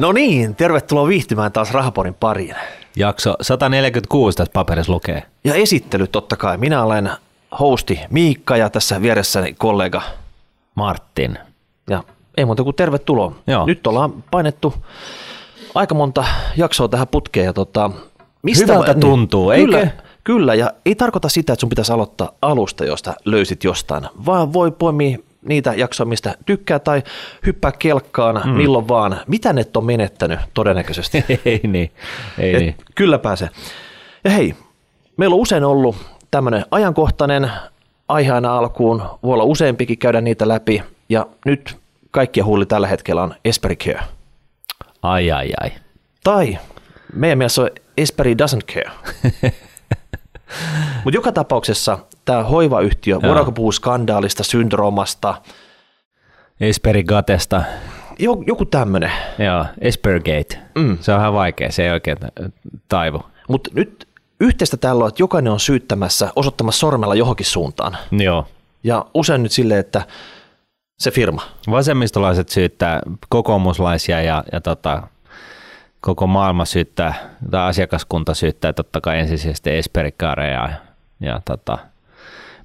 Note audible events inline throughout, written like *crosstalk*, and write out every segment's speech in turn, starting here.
No niin, tervetuloa viihtymään taas Rahaporin pariin. Jakso 146 tässä paperissa lukee. Ja esittely totta kai. Minä olen hosti Miikka ja tässä vieressäni kollega. Martin. Ja ei muuta kuin tervetuloa. Joo. Nyt ollaan painettu aika monta jaksoa tähän putkeen. Ja tota, Hyvältä tuntuu, eikö? kyllä, Kyllä, ja ei tarkoita sitä, että sun pitäisi aloittaa alusta, josta löysit jostain, vaan voi poimia niitä jaksoja, mistä tykkää tai hyppää kelkkaan mm. milloin vaan. Mitä ne on menettänyt todennäköisesti? *laughs* ei niin, ei Et niin. Kyllä pääsee. Ja hei, meillä on usein ollut tämmöinen ajankohtainen aihe aina alkuun, voi olla useampikin käydä niitä läpi, ja nyt kaikkia huuli tällä hetkellä on Esperi Care. Ai ai ai. Tai meidän mielestä se on Esperi Doesn't Care. *laughs* Mutta joka tapauksessa tämä hoivayhtiö, voidaanko puhua skandaalista, syndroomasta, Esperi Gatesta. jo- joku tämmöinen. Joo, Espergate. Mm. Se on vähän vaikea, se ei oikein taivu. Mutta nyt yhteistä tällä on, että jokainen on syyttämässä, osoittamassa sormella johonkin suuntaan. Joo. Ja usein nyt silleen, että se firma. Vasemmistolaiset syyttää kokoomuslaisia ja, ja tota, koko maailma syyttää, tai asiakaskunta syyttää totta kai ensisijaisesti Esperikaareja ja, ja tota,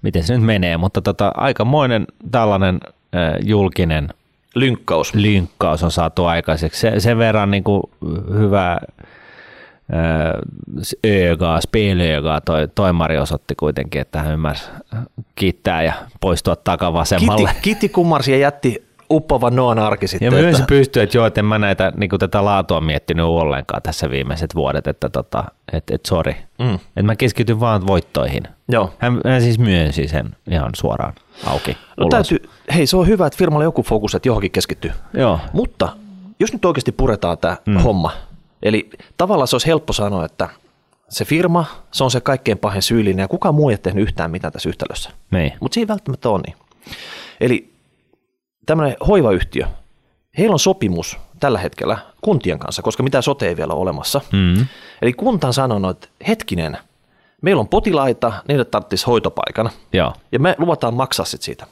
miten se nyt menee, mutta tota, aikamoinen tällainen äh, julkinen Lynkkaus. lynkkaus on saatu aikaiseksi. Se, sen verran niin kuin hyvä öögaa, spelöögaa toi, toimari osoitti kuitenkin, että hän ymmärsi kiittää ja poistua takavasemmalle. Kitti, kitti kummarsi ja jätti uppovan Noan arki sitten. Ja myös että, pystyy, että joo, että en mä näitä, niin kuin tätä laatua miettinyt ollenkaan tässä viimeiset vuodet, että tota, et, et sori. Mm. Että mä keskityn vaan voittoihin. Joo. Hän, hän siis myönsi sen ihan suoraan auki No ulos. täytyy, hei se on hyvä, että firmalla on joku fokus, että johonkin keskittyy. Joo, Mutta jos nyt oikeasti puretaan tämä mm. homma, eli tavallaan se olisi helppo sanoa, että se firma, se on se kaikkein pahin syyllinen ja kukaan muu ei tehnyt yhtään mitään tässä yhtälössä. niin. Mutta se ei välttämättä ole niin. Eli tämmöinen hoivayhtiö, heillä on sopimus tällä hetkellä kuntien kanssa, koska mitä sote ei vielä ole olemassa. Mm. Eli kunta on sanonut, että hetkinen, meillä on potilaita, niille tarvitsisi hoitopaikan Joo, ja me luvataan maksaa sit siitä.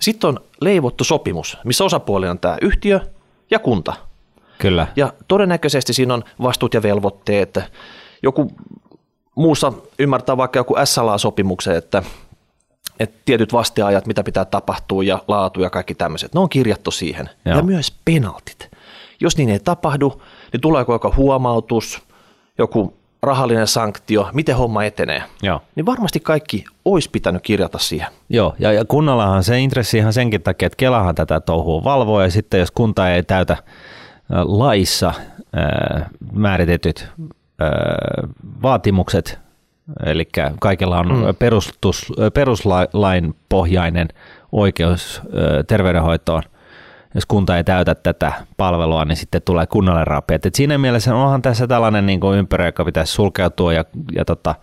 Sitten on leivottu sopimus, missä osapuoli on tämä yhtiö ja kunta. kyllä. Ja todennäköisesti siinä on vastuut ja velvoitteet. Joku muussa ymmärtää vaikka joku SLA-sopimuksen, että, että tietyt vasteajat, mitä pitää tapahtua ja laatu ja kaikki tämmöiset, ne on kirjattu siihen. Joo. Ja myös penaltit. Jos niin ei tapahdu, niin tuleeko joku huomautus, joku rahallinen sanktio, miten homma etenee. Joo. Niin varmasti kaikki olisi pitänyt kirjata siihen. Joo, ja, ja kunnallahan se intressi ihan senkin takia, että Kelahan tätä touhua valvoo, ja sitten jos kunta ei täytä äh, laissa äh, määritetyt äh, vaatimukset, eli kaikilla on mm. perustus, peruslain pohjainen oikeus terveydenhoitoon, jos kunta ei täytä tätä palvelua, niin sitten tulee kunnalle rapeat. Et siinä mielessä onhan tässä tällainen niin kuin ympyrä, joka pitäisi sulkeutua ja, ja tota,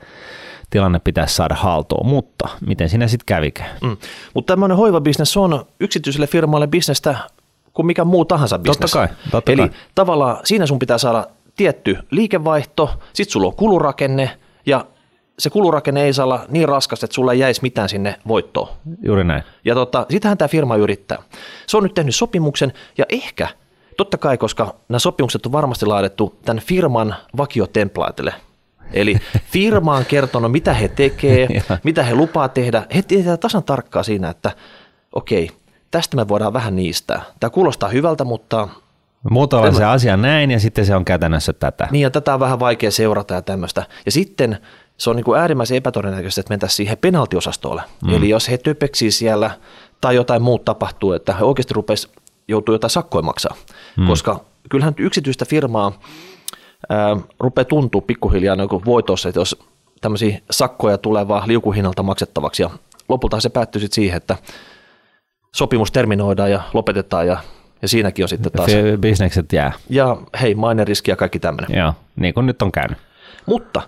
tilanne pitäisi saada haltuun, mutta miten siinä sitten kävikään? Mm. Mutta tämmöinen hoivabisnes on yksityiselle firmalle bisnestä kuin mikä muu tahansa bisnes. kai, totta Eli kai. tavallaan siinä sun pitää saada tietty liikevaihto, sit sulla on kulurakenne ja se kulurakenne ei saa olla niin raskas, että sulla ei jäisi mitään sinne voittoon. Juuri näin. Ja tota, sitähän tämä firma yrittää. Se on nyt tehnyt sopimuksen ja ehkä, totta kai, koska nämä sopimukset on varmasti laadittu tämän firman vakiotemplaatille. Eli *laughs* firma on kertonut, mitä he tekee, *laughs* mitä he lupaa tehdä. He tietää tasan tarkkaa siinä, että okei, tästä me voidaan vähän niistää. Tämä kuulostaa hyvältä, mutta Muotoilla se asia näin ja sitten se on käytännössä tätä. niin ja tätä on vähän vaikea seurata ja tämmöistä. Ja sitten se on niin kuin äärimmäisen epätodennäköistä, että mentäisiin siihen penaltiosastolle. Mm. Eli jos he töpeksii siellä tai jotain muuta tapahtuu, että he oikeasti rupes joutuu jotain sakkoja maksaa. Mm. Koska kyllähän yksityistä firmaa ää, rupeaa tuntua pikkuhiljaa niin voitossa, että jos tämmöisiä sakkoja tulee vaan liukuhinnalta maksettavaksi ja lopulta se päättyy sitten siihen, että sopimus terminoidaan ja lopetetaan ja, ja siinäkin on sitten taas. Bisnekset jää. Ja hei, maineriski ja kaikki tämmöinen. Joo, niin kuin nyt on käynyt. Mutta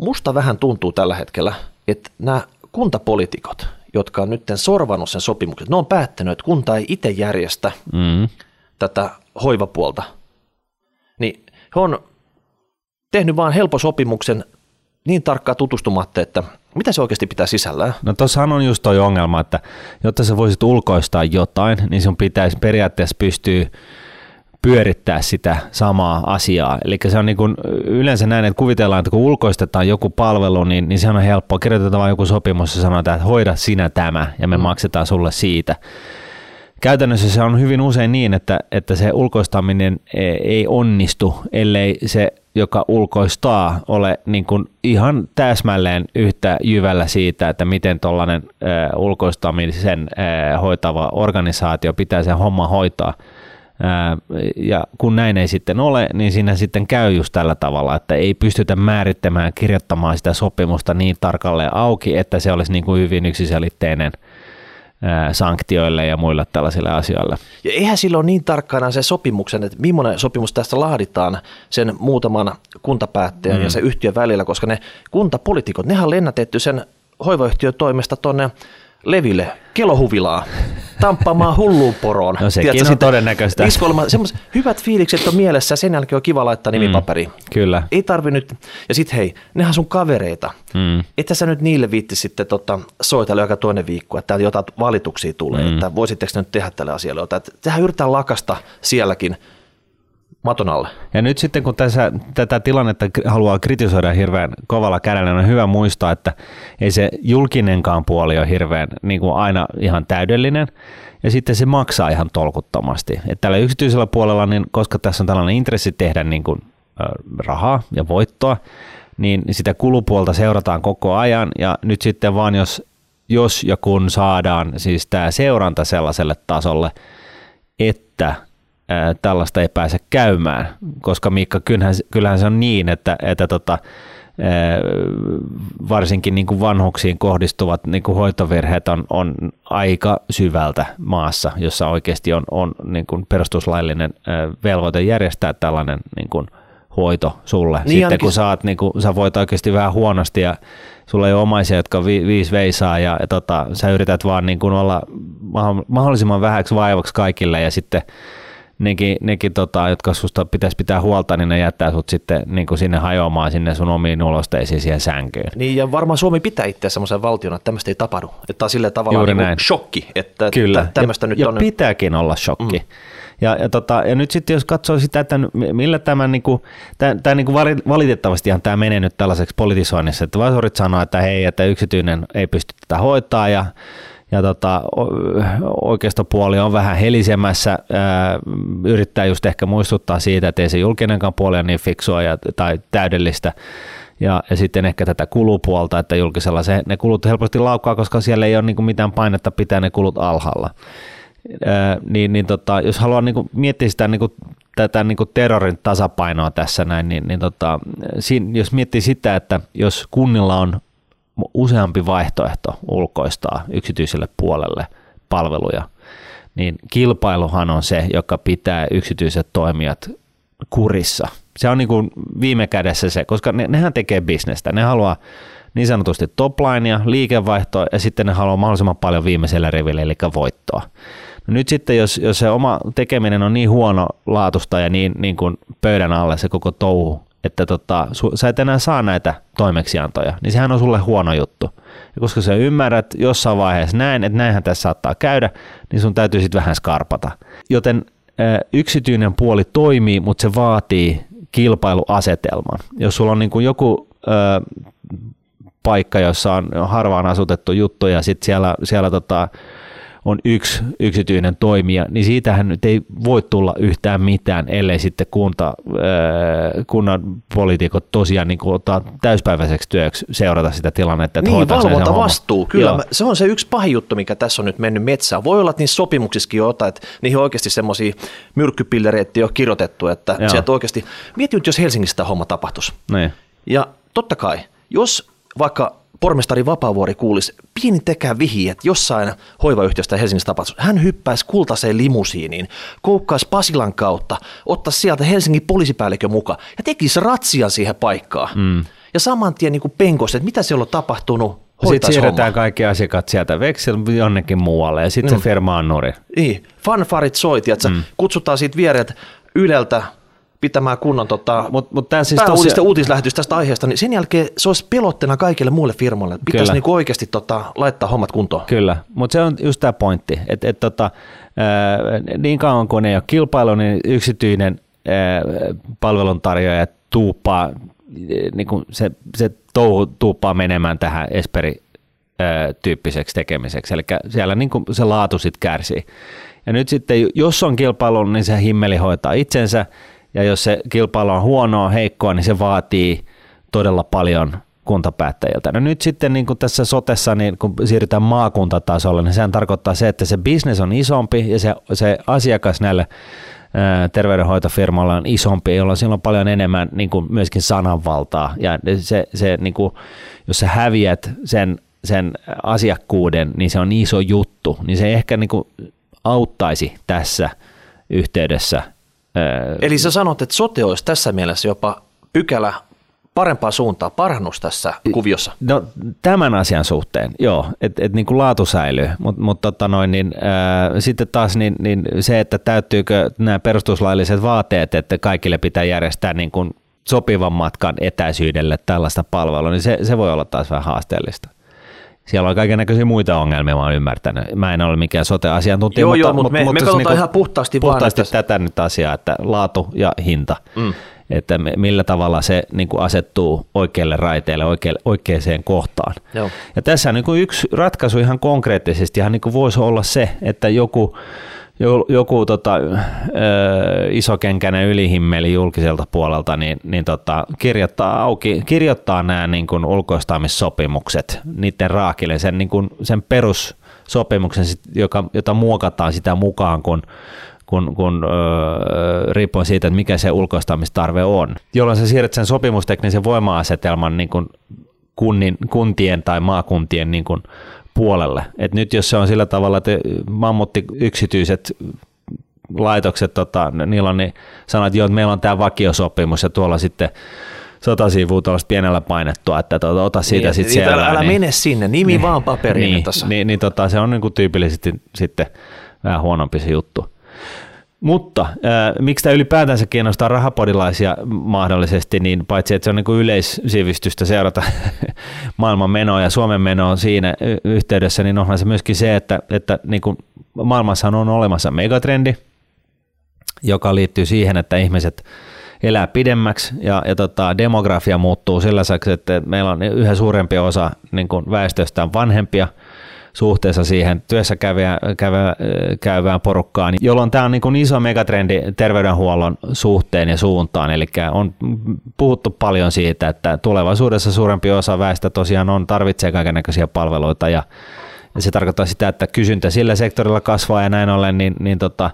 musta vähän tuntuu tällä hetkellä, että nämä kuntapolitiikot, jotka on nyt sorvannut sen sopimuksen, ne on päättänyt, että kunta ei itse järjestä Mm. tätä hoivapuolta, niin he on tehnyt vaan helpon sopimuksen niin tarkkaan tutustumatta, että mitä se oikeasti pitää sisällään. No tossahan on just toi ongelma, että jotta sä voisit ulkoistaa jotain, niin sun pitäisi periaatteessa pystyä pyörittää sitä samaa asiaa. Eli se on niin kuin yleensä näin, että kuvitellaan, että kun ulkoistetaan joku palvelu, niin, niin se on helppoa. Kirjoitetaan vain joku sopimus ja sanotaan, että hoida sinä tämä ja me mm. maksetaan sulle siitä. Käytännössä se on hyvin usein niin, että, että se ulkoistaminen e, ei onnistu, ellei se, joka ulkoistaa, ole niin kuin ihan täsmälleen yhtä jyvällä siitä, että miten tuollainen ulkoistamisen hoitava organisaatio pitää sen homma hoitaa – ja kun näin ei sitten ole, niin siinä sitten käy just tällä tavalla, että ei pystytä määrittämään, kirjoittamaan sitä sopimusta niin tarkalleen auki, että se olisi niin kuin hyvin yksiselitteinen sanktioille ja muille tällaisille asioille. Ja eihän silloin niin tarkkana se sopimuksen, että millainen sopimus tästä laaditaan sen muutaman kuntapäättäjän mm. ja se yhtiön välillä, koska ne kuntapolitiikot, nehän on lennätetty sen hoivayhtiön toimesta tuonne leville, kelohuvilaa, tamppaamaan hulluun poroon. No sekin Tiedätkö, on todennäköistä. Iskolma, hyvät fiilikset on mielessä, sen jälkeen on kiva laittaa nimipaperi. Mm, kyllä. Ei tarvi nyt, ja sitten hei, nehän sun kavereita. Mm. Että sä nyt niille viitti sitten tota, soitella joka toinen viikko, että jotain valituksia tulee, mm. että voisitteko nyt tehdä tälle asialle jotain. Tähän yritetään lakasta sielläkin maton alle. Ja nyt sitten kun tässä, tätä tilannetta haluaa kritisoida hirveän kovalla kädellä, on hyvä muistaa, että ei se julkinenkaan puoli ole hirveän niin kuin aina ihan täydellinen, ja sitten se maksaa ihan tolkuttomasti. Että tällä yksityisellä puolella, niin koska tässä on tällainen intressi tehdä niin kuin, rahaa ja voittoa, niin sitä kulupuolta seurataan koko ajan, ja nyt sitten vaan jos, jos ja kun saadaan siis tämä seuranta sellaiselle tasolle, että tällaista ei pääse käymään, koska Miikka, kyllähän, kyllähän se on niin, että, että tota, varsinkin niin kuin vanhuksiin kohdistuvat niin kuin hoitovirheet on, on aika syvältä maassa, jossa oikeasti on, on niin kuin perustuslaillinen velvoite järjestää tällainen niin kuin hoito sulle. Niin Sitten ainakin... kun saat, niin kuin, sä voit oikeasti vähän huonosti ja sulla ei ole omaisia, jotka vi, viisi veisaa ja, ja tota, sä yrität vaan niin kuin olla mahdollisimman vähäksi vaivaksi kaikille ja sitten nekin, nekin tota, jotka susta pitäisi pitää huolta, niin ne jättää sut sitten niin kuin sinne hajoamaan sinne sun omiin ulosteisiin siihen sänkyyn. Niin ja varmaan Suomi pitää itse semmoisen valtiona, että tämmöistä ei tapahdu. Että on sille tavallaan niin näin. shokki, että Kyllä. tämmöistä ja, nyt ja on. pitääkin olla shokki. Mm. Ja, ja, tota, ja nyt sitten jos katsoo sitä, että millä tämä, niin kuin, tämä, tämä niin kuin valitettavasti tämä menee nyt tällaiseksi politisoinnissa, että Vasorit sanoo, että hei, että yksityinen ei pysty tätä hoitaa ja ja tota, oikeistopuoli on vähän helisemässä, ää, yrittää just ehkä muistuttaa siitä, että ei se julkinenkaan puoli ole niin fiksua ja, tai täydellistä, ja, ja sitten ehkä tätä kulupuolta, että julkisella se, ne kulut helposti laukkaa, koska siellä ei ole niin mitään painetta pitää ne kulut alhaalla. Ää, niin, niin tota, jos haluaa niin miettiä sitä niin kuin, tätä niin kuin terrorin tasapainoa tässä näin, niin, niin tota, siinä, jos miettii sitä, että jos kunnilla on useampi vaihtoehto ulkoistaa yksityiselle puolelle palveluja, niin kilpailuhan on se, joka pitää yksityiset toimijat kurissa. Se on niin kuin viime kädessä se, koska ne, nehän tekee bisnestä. Ne haluaa niin sanotusti toplinea, liikevaihtoa ja sitten ne haluaa mahdollisimman paljon viimeisellä rivillä, eli voittoa. No nyt sitten, jos, jos se oma tekeminen on niin huono laatusta ja niin, niin kuin pöydän alle se koko touhu, että tota, su, sä et enää saa näitä toimeksiantoja, niin sehän on sulle huono juttu. Ja koska sä ymmärrät jossain vaiheessa näin, että näinhän tässä saattaa käydä, niin sun täytyy sitten vähän skarpata. Joten yksityinen puoli toimii, mutta se vaatii kilpailuasetelman. Jos sulla on niin kuin joku ä, paikka, jossa on harvaan asutettu juttu ja sitten siellä, siellä tota, on yksi yksityinen toimija, niin siitähän nyt ei voi tulla yhtään mitään, ellei sitten kunta, äh, kunnan poliitikot tosiaan niin kuin ottaa täyspäiväiseksi työksi seurata sitä tilannetta. Että niin, valvonta vastuu. Kyllä, Joo. se on se yksi pahin juttu, mikä tässä on nyt mennyt metsään. Voi olla, että niissä sopimuksissakin jotain, että niihin on oikeasti semmoisia myrkkypillereitä jo kirjoitettu, että Joo. sieltä oikeasti, mieti nyt, jos Helsingissä tämä homma tapahtuisi. Niin. Ja totta kai, jos vaikka pormestari Vapaavuori kuulisi pieni tekää vihi, että jossain hoivayhtiöstä Helsingistä tapahtuisi. Hän hyppäisi kultaiseen limusiiniin, koukkaisi Pasilan kautta, ottaisi sieltä Helsingin poliisipäällikön mukaan ja tekisi ratsian siihen paikkaan. Mm. Ja saman tien niin penkoisi, että mitä siellä on tapahtunut, sitten siirretään homma. kaikki asiakkaat sieltä veksel jonnekin muualle ja sitten mm. se firma on nuri. Niin, fanfarit että mm. kutsutaan siitä viereltä Yleltä pitämään kunnon tota, Mut, mut tää siis tosiaan- uutislähetys tästä aiheesta, niin sen jälkeen se olisi pelotteena kaikille muille firmoille. Pitäisi niinku oikeasti tota, laittaa hommat kuntoon. Kyllä, mutta se on just tämä pointti, että et tota, ää, niin kauan kuin ei ole kilpailu, niin yksityinen ää, palveluntarjoaja tuuppaa, niin kuin se, se touhu tuuppaa menemään tähän Esperi tyyppiseksi tekemiseksi, eli siellä niin kuin se laatu sitten kärsii. Ja nyt sitten, jos on kilpailu, niin se himmeli hoitaa itsensä, ja jos se kilpailu on huonoa, heikkoa, niin se vaatii todella paljon kuntapäättäjiltä. No nyt sitten niin kuin tässä sotessa, niin kun siirrytään maakuntatasolle, niin sehän tarkoittaa se, että se business on isompi ja se, se asiakas näille terveydenhoitofirmoilla on isompi, jolloin sillä on paljon enemmän niin kuin myöskin sananvaltaa. Ja se, se, niin kuin, jos sä häviät sen, sen asiakkuuden, niin se on iso juttu. Niin se ehkä niin kuin auttaisi tässä yhteydessä. Ää, Eli sä sanot, että sote olisi tässä mielessä jopa pykälä parempaa suuntaa, parannus tässä kuviossa. No tämän asian suhteen, joo, että et, niinku laatu säilyy, mutta mut, tota noin, niin, ää, sitten taas niin, niin se, että täyttyykö nämä perustuslailliset vaateet, että kaikille pitää järjestää niin kuin sopivan matkan etäisyydelle tällaista palvelua, niin se, se voi olla taas vähän haasteellista. Siellä on kaiken näköisiä muita ongelmia, mä oon ymmärtänyt. Mä en ole mikään sote-asiantuntija, Joo, mutta, joo, mutta me- me katsotaan niinku ihan puhtaasti vaan, puhtaasti että- tätä nyt asiaa, että laatu ja hinta. Mm. Että millä tavalla se niin kuin asettuu oikealle raiteelle, oikealle, oikeaan kohtaan. Joo. Ja tässä niin kuin yksi ratkaisu ihan konkreettisesti ihan niin kuin voisi olla se, että joku, jo- joku tota, ö, isokenkäinen ylihimmeli julkiselta puolelta niin, niin tota, kirjoittaa auki, kirjoittaa nämä niin kuin ulkoistamissopimukset niiden raakille, sen, niin kuin, sen perussopimuksen, joka, jota muokataan sitä mukaan, kun kun, kun öö, riippuen siitä, että mikä se ulkoistamistarve on, jolloin sä siirrät sen sopimusteknisen voima-asetelman niin kuin kunnin, kuntien tai maakuntien niin kuin puolelle. Et nyt jos se on sillä tavalla, että mammutti yksityiset laitokset, tota, niillä on niin että joo, että meillä on tämä vakiosopimus ja tuolla sitten sata sivua tuollaista pienellä painettua, että tuota, ota siitä Niin, sitten niin, selvää. älä, älä niin, mene sinne, nimi vaan paperiin niin, tässä. niin, niin tota, se on niin kuin tyypillisesti sitten vähän huonompi se juttu. Mutta äh, miksi tämä ylipäätänsä kiinnostaa rahapodilaisia mahdollisesti, niin paitsi että se on niin kuin yleissivistystä seurata *laughs* maailman menoa ja Suomen menoa siinä yhteydessä, niin onhan se myöskin se, että, että niin kuin maailmassa on olemassa megatrendi, joka liittyy siihen, että ihmiset elää pidemmäksi ja, ja tota, demografia muuttuu sellaiseksi, että meillä on yhä suurempi osa niin kuin väestöstä on vanhempia suhteessa siihen työssä kävä, kävä, käyvään porukkaan, jolloin tämä on niin kuin iso megatrendi terveydenhuollon suhteen ja suuntaan, eli on puhuttu paljon siitä, että tulevaisuudessa suurempi osa väestä tosiaan on, tarvitsee kaikenlaisia palveluita ja se tarkoittaa sitä, että kysyntä sillä sektorilla kasvaa ja näin ollen, niin, niin tota,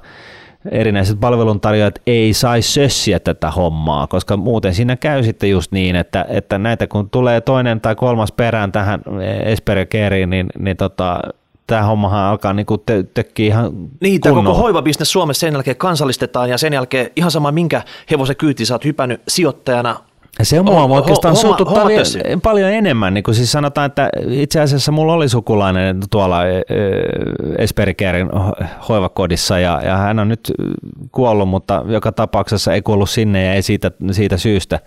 erinäiset palveluntarjoajat ei saisi sössiä tätä hommaa, koska muuten siinä käy sitten just niin, että, että näitä kun tulee toinen tai kolmas perään tähän Esperi Keeriin, niin, niin tota, tämä hommahan alkaa niinku tö, tökkiä ihan Niin, tämä koko hoivabisnes Suomessa sen jälkeen kansallistetaan ja sen jälkeen ihan sama minkä hevosen kyyti sä oot hypännyt sijoittajana. Se mua Homma- oikeastaan homma- suututtaa li- tössiin. paljon enemmän. Niin kuin siis sanotaan, että itse asiassa mulla oli sukulainen tuolla Esperi Keerin hoivakodissa ja, ja hän on nyt kuollut, mutta joka tapauksessa ei kuollut sinne ja ei siitä, siitä syystä.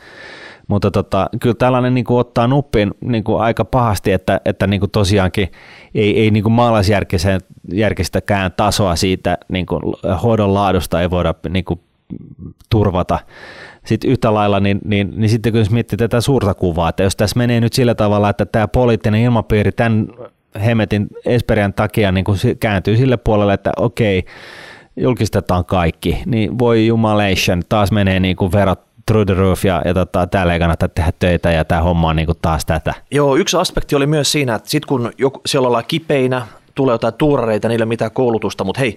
Mutta tota, kyllä tällainen niin kuin ottaa nuppiin niin kuin aika pahasti, että, että niin kuin tosiaankin ei, ei niin kuin maalaisjärkistäkään tasoa siitä niin kuin hoidon laadusta ei voida niin kuin turvata. Sitten yhtä lailla, niin, niin, niin sitten kun miettii tätä suurta kuvaa, että jos tässä menee nyt sillä tavalla, että tämä poliittinen ilmapiiri tämän Hemetin Esperian takia niin kuin se kääntyy sille puolelle, että okei, julkistetaan kaikki, niin voi jumalation, taas menee niin kuin verot through the roof ja, ja tota, täällä ei kannata tehdä töitä ja tämä homma on niin kuin taas tätä. Joo, yksi aspekti oli myös siinä, että sit kun joku, siellä ollaan kipeinä, tulee jotain tuurareita, niillä ei ole mitään koulutusta, mutta hei,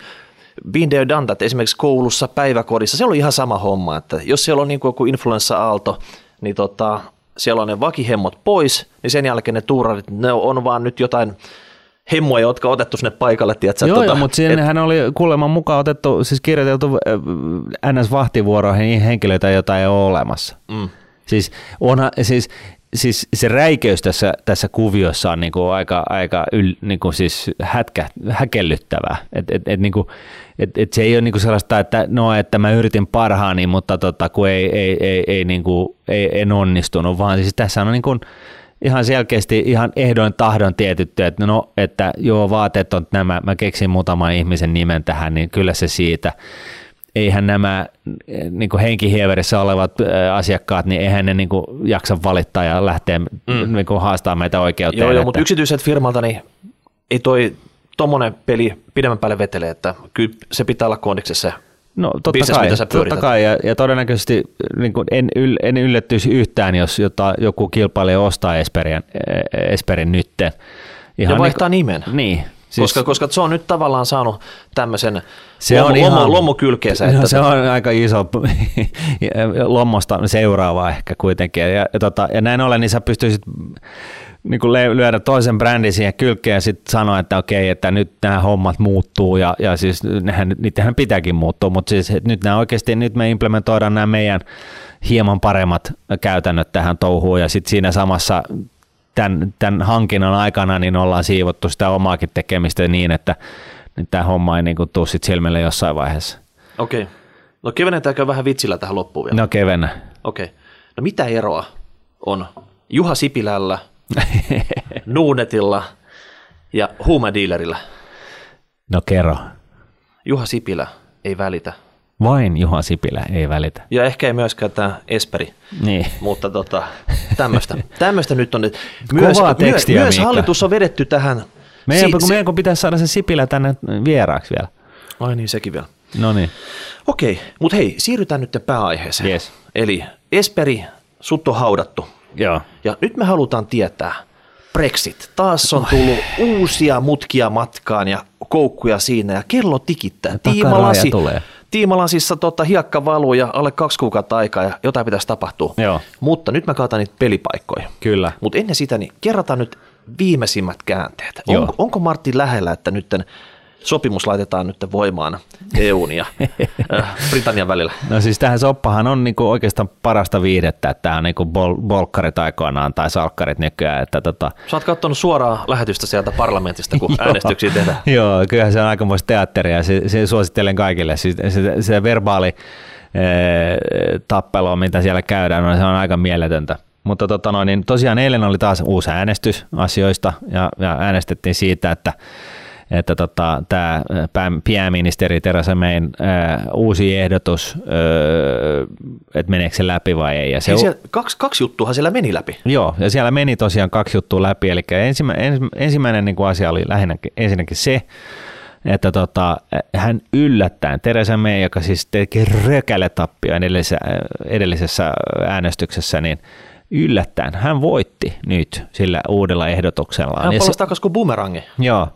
been there done that, esimerkiksi koulussa, päiväkodissa, se on ihan sama homma, että jos siellä on niin kuin joku influenssa-aalto, niin tota, siellä on ne vakihemmot pois, niin sen jälkeen ne tuurarit, ne on vaan nyt jotain hemmoja, jotka on otettu sinne paikalle, tiedätkö? Joo, tota, joo, mutta sinnehän oli kuuleman mukaan otettu, siis kirjoiteltu äh, NS-vahtivuoroihin henkilöitä, joita ei ole olemassa. Mm. Siis, onhan, siis siis se räikeys tässä, tässä kuviossa on niin kuin aika, aika yl, niin kuin siis hätkä, häkellyttävää. Et, et, et, niin kuin, et, et se ei ole niin kuin sellaista, että no, että mä yritin parhaani, mutta tota, kun ei, ei, ei, ei, niin kuin, ei, en onnistunut, vaan siis tässä on niin kuin, ihan selkeästi ihan ehdoin tahdon tietytty, että no, että joo, vaateet on nämä, mä keksin muutaman ihmisen nimen tähän, niin kyllä se siitä eihän nämä niin kuin henkihieverissä olevat asiakkaat, niin eihän ne niin kuin jaksa valittaa ja lähteä mm. niin kuin haastaa meitä oikeuteen. Joo, joo mutta yksityiset firmalta, niin ei toi tuommoinen peli pidemmän päälle vetele, että kyllä se pitää olla kondiksessa No totta business, kai, mitä totta kai ja, ja todennäköisesti niin kuin en, yl, en yllättyisi yhtään, jos jota, joku kilpailija ostaa Esperin, Esperin nytten. Ihan ja vaihtaa niin, nimen. Niin, Siis, koska, koska se on nyt tavallaan saanut tämmöisen se lomo, on ihan, lomo, lomokylkeensä. No, että se on aika iso *laughs* lommosta seuraava ehkä kuitenkin. Ja, ja, tota, ja näin ollen, niin sä pystyisit niin kuin lyödä toisen brändin siihen kylkeen ja sitten sanoa, että okei, että nyt nämä hommat muuttuu ja, ja siis nehän, niitähän pitääkin muuttua, mutta siis että nyt nämä oikeasti, nyt me implementoidaan nämä meidän hieman paremmat käytännöt tähän touhuun ja sitten siinä samassa tämän, tämän hankinnan aikana niin ollaan siivottu sitä omaakin tekemistä niin, että niin tämä homma ei niin kuin tuu sit silmille jossain vaiheessa. Okei. No kevennetäänkö vähän vitsillä tähän loppuun vielä? No kevennä. Okei. No mitä eroa on Juha Sipilällä, *laughs* Nuunetilla ja huumadealerillä? No kerro. Juha Sipilä ei välitä vain Juha Sipilä ei välitä. Ja ehkä ei myöskään tämä Esperi. Niin. Mutta tota, tämmöistä. *laughs* tämmöistä nyt on. Myös, Kovaa tekstiä, myös hallitus on vedetty tähän. Meidän, si- meidän kun pitäisi saada se Sipilä tänne vieraaksi vielä. Ai niin, sekin vielä. No niin. Okei, mutta hei, siirrytään nyt pääaiheeseen. Yes. Eli Esperi, sut on haudattu. Joo. Ja nyt me halutaan tietää, Brexit. Taas on tullut uusia mutkia matkaan ja koukkuja siinä ja kello tikittää. Tiimalasi, tulee. Tiimalasissa tota, hiekka valuu ja alle kaksi kuukautta aikaa ja jotain pitäisi tapahtua. Joo. Mutta nyt mä kaatan niitä pelipaikkoja. Kyllä. Mutta ennen sitä, niin kerrataan nyt viimeisimmät käänteet. Onko, onko Martti lähellä, että nyt sopimus laitetaan nyt voimaan EUn ja *laughs* äh, Britannian välillä. No siis tähän soppahan on niinku oikeastaan parasta viihdettä, että tämä on niinku bol- bolkkarit aikoinaan tai salkkarit nykyään. Että tota... Sä oot katsonut suoraa lähetystä sieltä parlamentista, kun *laughs* äänestyksiä tehdään. Joo, kyllähän se on aikamoista teatteria se, se suosittelen kaikille. Siis se, se verbaali ee, tappelu, mitä siellä käydään, no se on aika mieletöntä. Mutta tota noin, niin tosiaan eilen oli taas uusi äänestys asioista ja, ja äänestettiin siitä, että että tota, tämä pääministeri Theresa Mayn ää, uusi ehdotus, että meneekö se läpi vai ei. Ja se, siellä, kaksi, kaksi juttuahan siellä meni läpi. Joo, ja siellä meni tosiaan kaksi juttua läpi, eli ensimmä, ensimmäinen niin kuin asia oli lähinnä ensinnäkin se, että tota, hän yllättäen, Teresa May, joka siis teki rökäle tappio edellisessä, edellisessä äänestyksessä, niin yllättäen hän voitti nyt sillä uudella ehdotuksella. Hän palasi takaisin kuin bumerangi. Joo,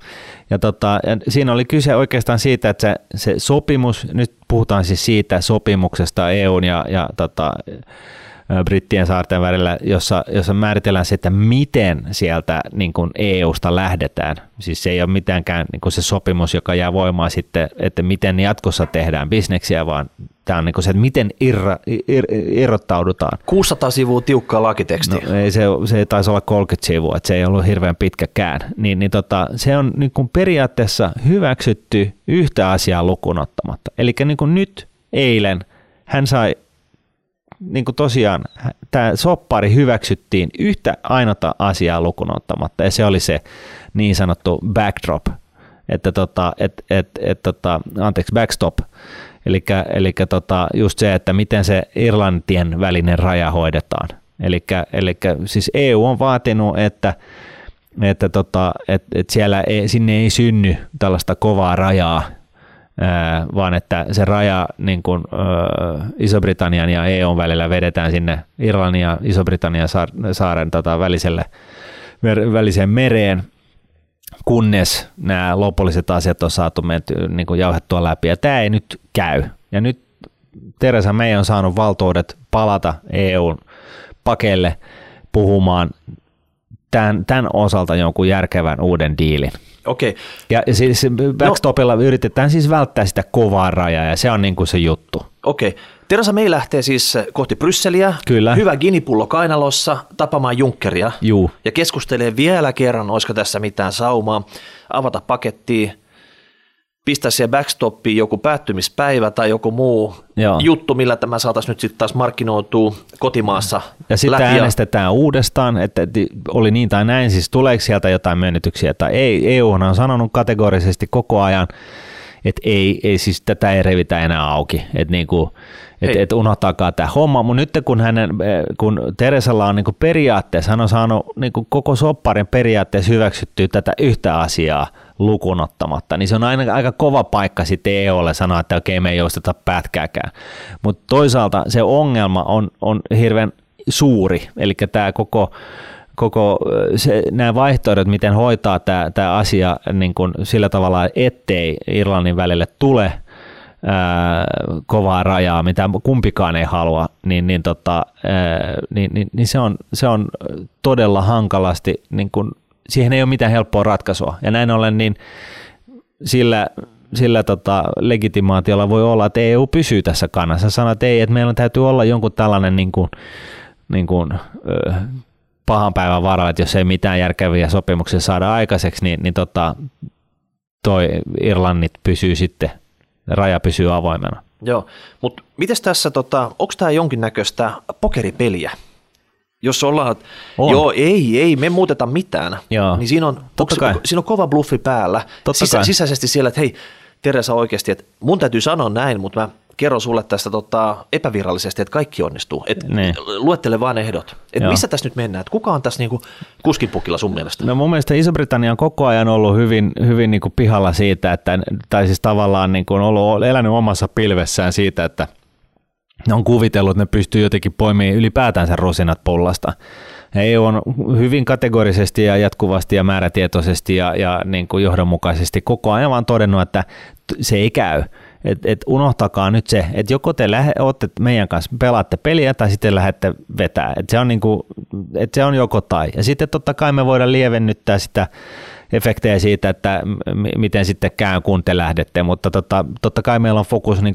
ja, tota, ja siinä oli kyse oikeastaan siitä, että se, se sopimus, nyt puhutaan siis siitä sopimuksesta EUn ja, ja tota, brittien saarten välillä, jossa, jossa määritellään se, että miten sieltä niin kuin EUsta lähdetään. Siis se ei ole mitäänkään niin kuin se sopimus, joka jää voimaan sitten, että miten jatkossa tehdään bisneksiä, vaan tämä on niin se, että miten irra, ir, irrottaudutaan. 600 sivua tiukkaa lakitekstiä. No, ei, se, se ei taisi olla 30 sivua, että se ei ollut hirveän pitkäkään. Niin, niin tota, se on niin kuin periaatteessa hyväksytty yhtä asiaa lukuun ottamatta. Eli niin kuin nyt eilen hän sai niin kuin tosiaan tämä soppari hyväksyttiin yhtä ainota asiaa lukunottamatta, ja se oli se niin sanottu backdrop, että tota, et, et, et, tota, anteeksi, backstop, eli tota, just se, että miten se Irlantien välinen raja hoidetaan. Eli siis EU on vaatinut, että että tota, et, et siellä ei, sinne ei synny tällaista kovaa rajaa, vaan että se raja niin kuin, Iso-Britannian ja EUn välillä vedetään sinne Irlannin ja Iso-Britannian saaren tota, väliselle, väliseen mereen, kunnes nämä lopulliset asiat on saatu menty, niin kuin jauhettua läpi. Ja tämä ei nyt käy. Ja nyt Teresa May on saanut valtuudet palata EUn pakeille puhumaan tämän, tämän osalta jonkun järkevän uuden diilin. Okei. Ja siis backstopilla no. yritetään siis välttää sitä kovaa rajaa ja se on niin kuin se juttu. Okei. Teresa May lähtee siis kohti Brysseliä. Kyllä. Hyvä ginipullo kainalossa tapamaan Junckeria. Juu. Ja keskustelee vielä kerran, olisiko tässä mitään saumaa, avata pakettia, pistää siihen backstoppiin joku päättymispäivä tai joku muu Joo. juttu, millä tämä saataisiin nyt sitten taas markkinoituu kotimaassa Ja sitten äänestetään uudestaan, että että oli niin tai näin, siis tuleeko sieltä jotain myönnytyksiä tai ei. EU on sanonut kategorisesti koko ajan, että ei, ei siis tätä ei revitä enää auki, että niinku, et, Hei. et unohtakaa tämä homma, mutta nyt kun, hänen, eh, kun Teresalla on niinku periaatteessa, hän on saanut niinku koko sopparin periaatteessa hyväksyttyä tätä yhtä asiaa lukuun ottamatta, niin se on aina aika kova paikka sitten EUlle sanoa, että okei, me ei jousteta pätkääkään. Mutta toisaalta se ongelma on, on hirveän suuri, eli tämä koko, koko se, nämä vaihtoehdot, miten hoitaa tämä, tämä asia niin kuin sillä tavalla, ettei Irlannin välille tule ää, kovaa rajaa, mitä kumpikaan ei halua, niin, niin, tota, ää, niin, niin, niin se, on, se on todella hankalasti, niin kuin, siihen ei ole mitään helppoa ratkaisua. Ja näin ollen niin sillä, sillä tota, legitimaatiolla voi olla, että EU pysyy tässä kannassa. Sanoit, että ei, että meillä täytyy olla jonkun tällainen niin kuin, niin kuin, pahan päivän varalla, että jos ei mitään järkeviä sopimuksia saada aikaiseksi, niin, niin tota, toi Irlannit pysyy sitten, raja pysyy avoimena. Joo, mutta miten tässä, tota, onko tämä jonkinnäköistä pokeripeliä? Jos ollaan, On. joo, ei, ei, me muuteta mitään, Joo. niin siinä on, onks, siinä on kova bluffi päällä. Totta kai. sisäisesti siellä, että hei, Teresa oikeasti, että mun täytyy sanoa näin, mutta mä kerron sulle tästä tota, epävirallisesti, että kaikki onnistuu. Et Niin. Luettele vaan ehdot. Et Joo. missä tässä nyt mennään? Et kuka on tässä niinku kuskinpukilla sun mielestä? No mun mielestä Iso-Britannia on koko ajan ollut hyvin, hyvin niin kuin pihalla siitä, että, tai siis tavallaan niin kuin ollut elänyt omassa pilvessään siitä, että ne on kuvitellut, että ne pystyy jotenkin poimimaan ylipäätään sen rusinat pullasta. EU on hyvin kategorisesti ja jatkuvasti ja määrätietoisesti ja, ja niin kuin johdonmukaisesti koko ajan vaan todennut, että se ei käy. Et, et unohtakaa nyt se, että joko te lähe, olette meidän kanssa, pelaatte peliä tai sitten lähdette vetää. Et se, on niinku, et se on joko tai. Ja sitten totta kai me voidaan lievennyttää sitä efektejä siitä, että m- miten sitten käy, kun te lähdette, mutta tota, totta kai meillä on fokus niin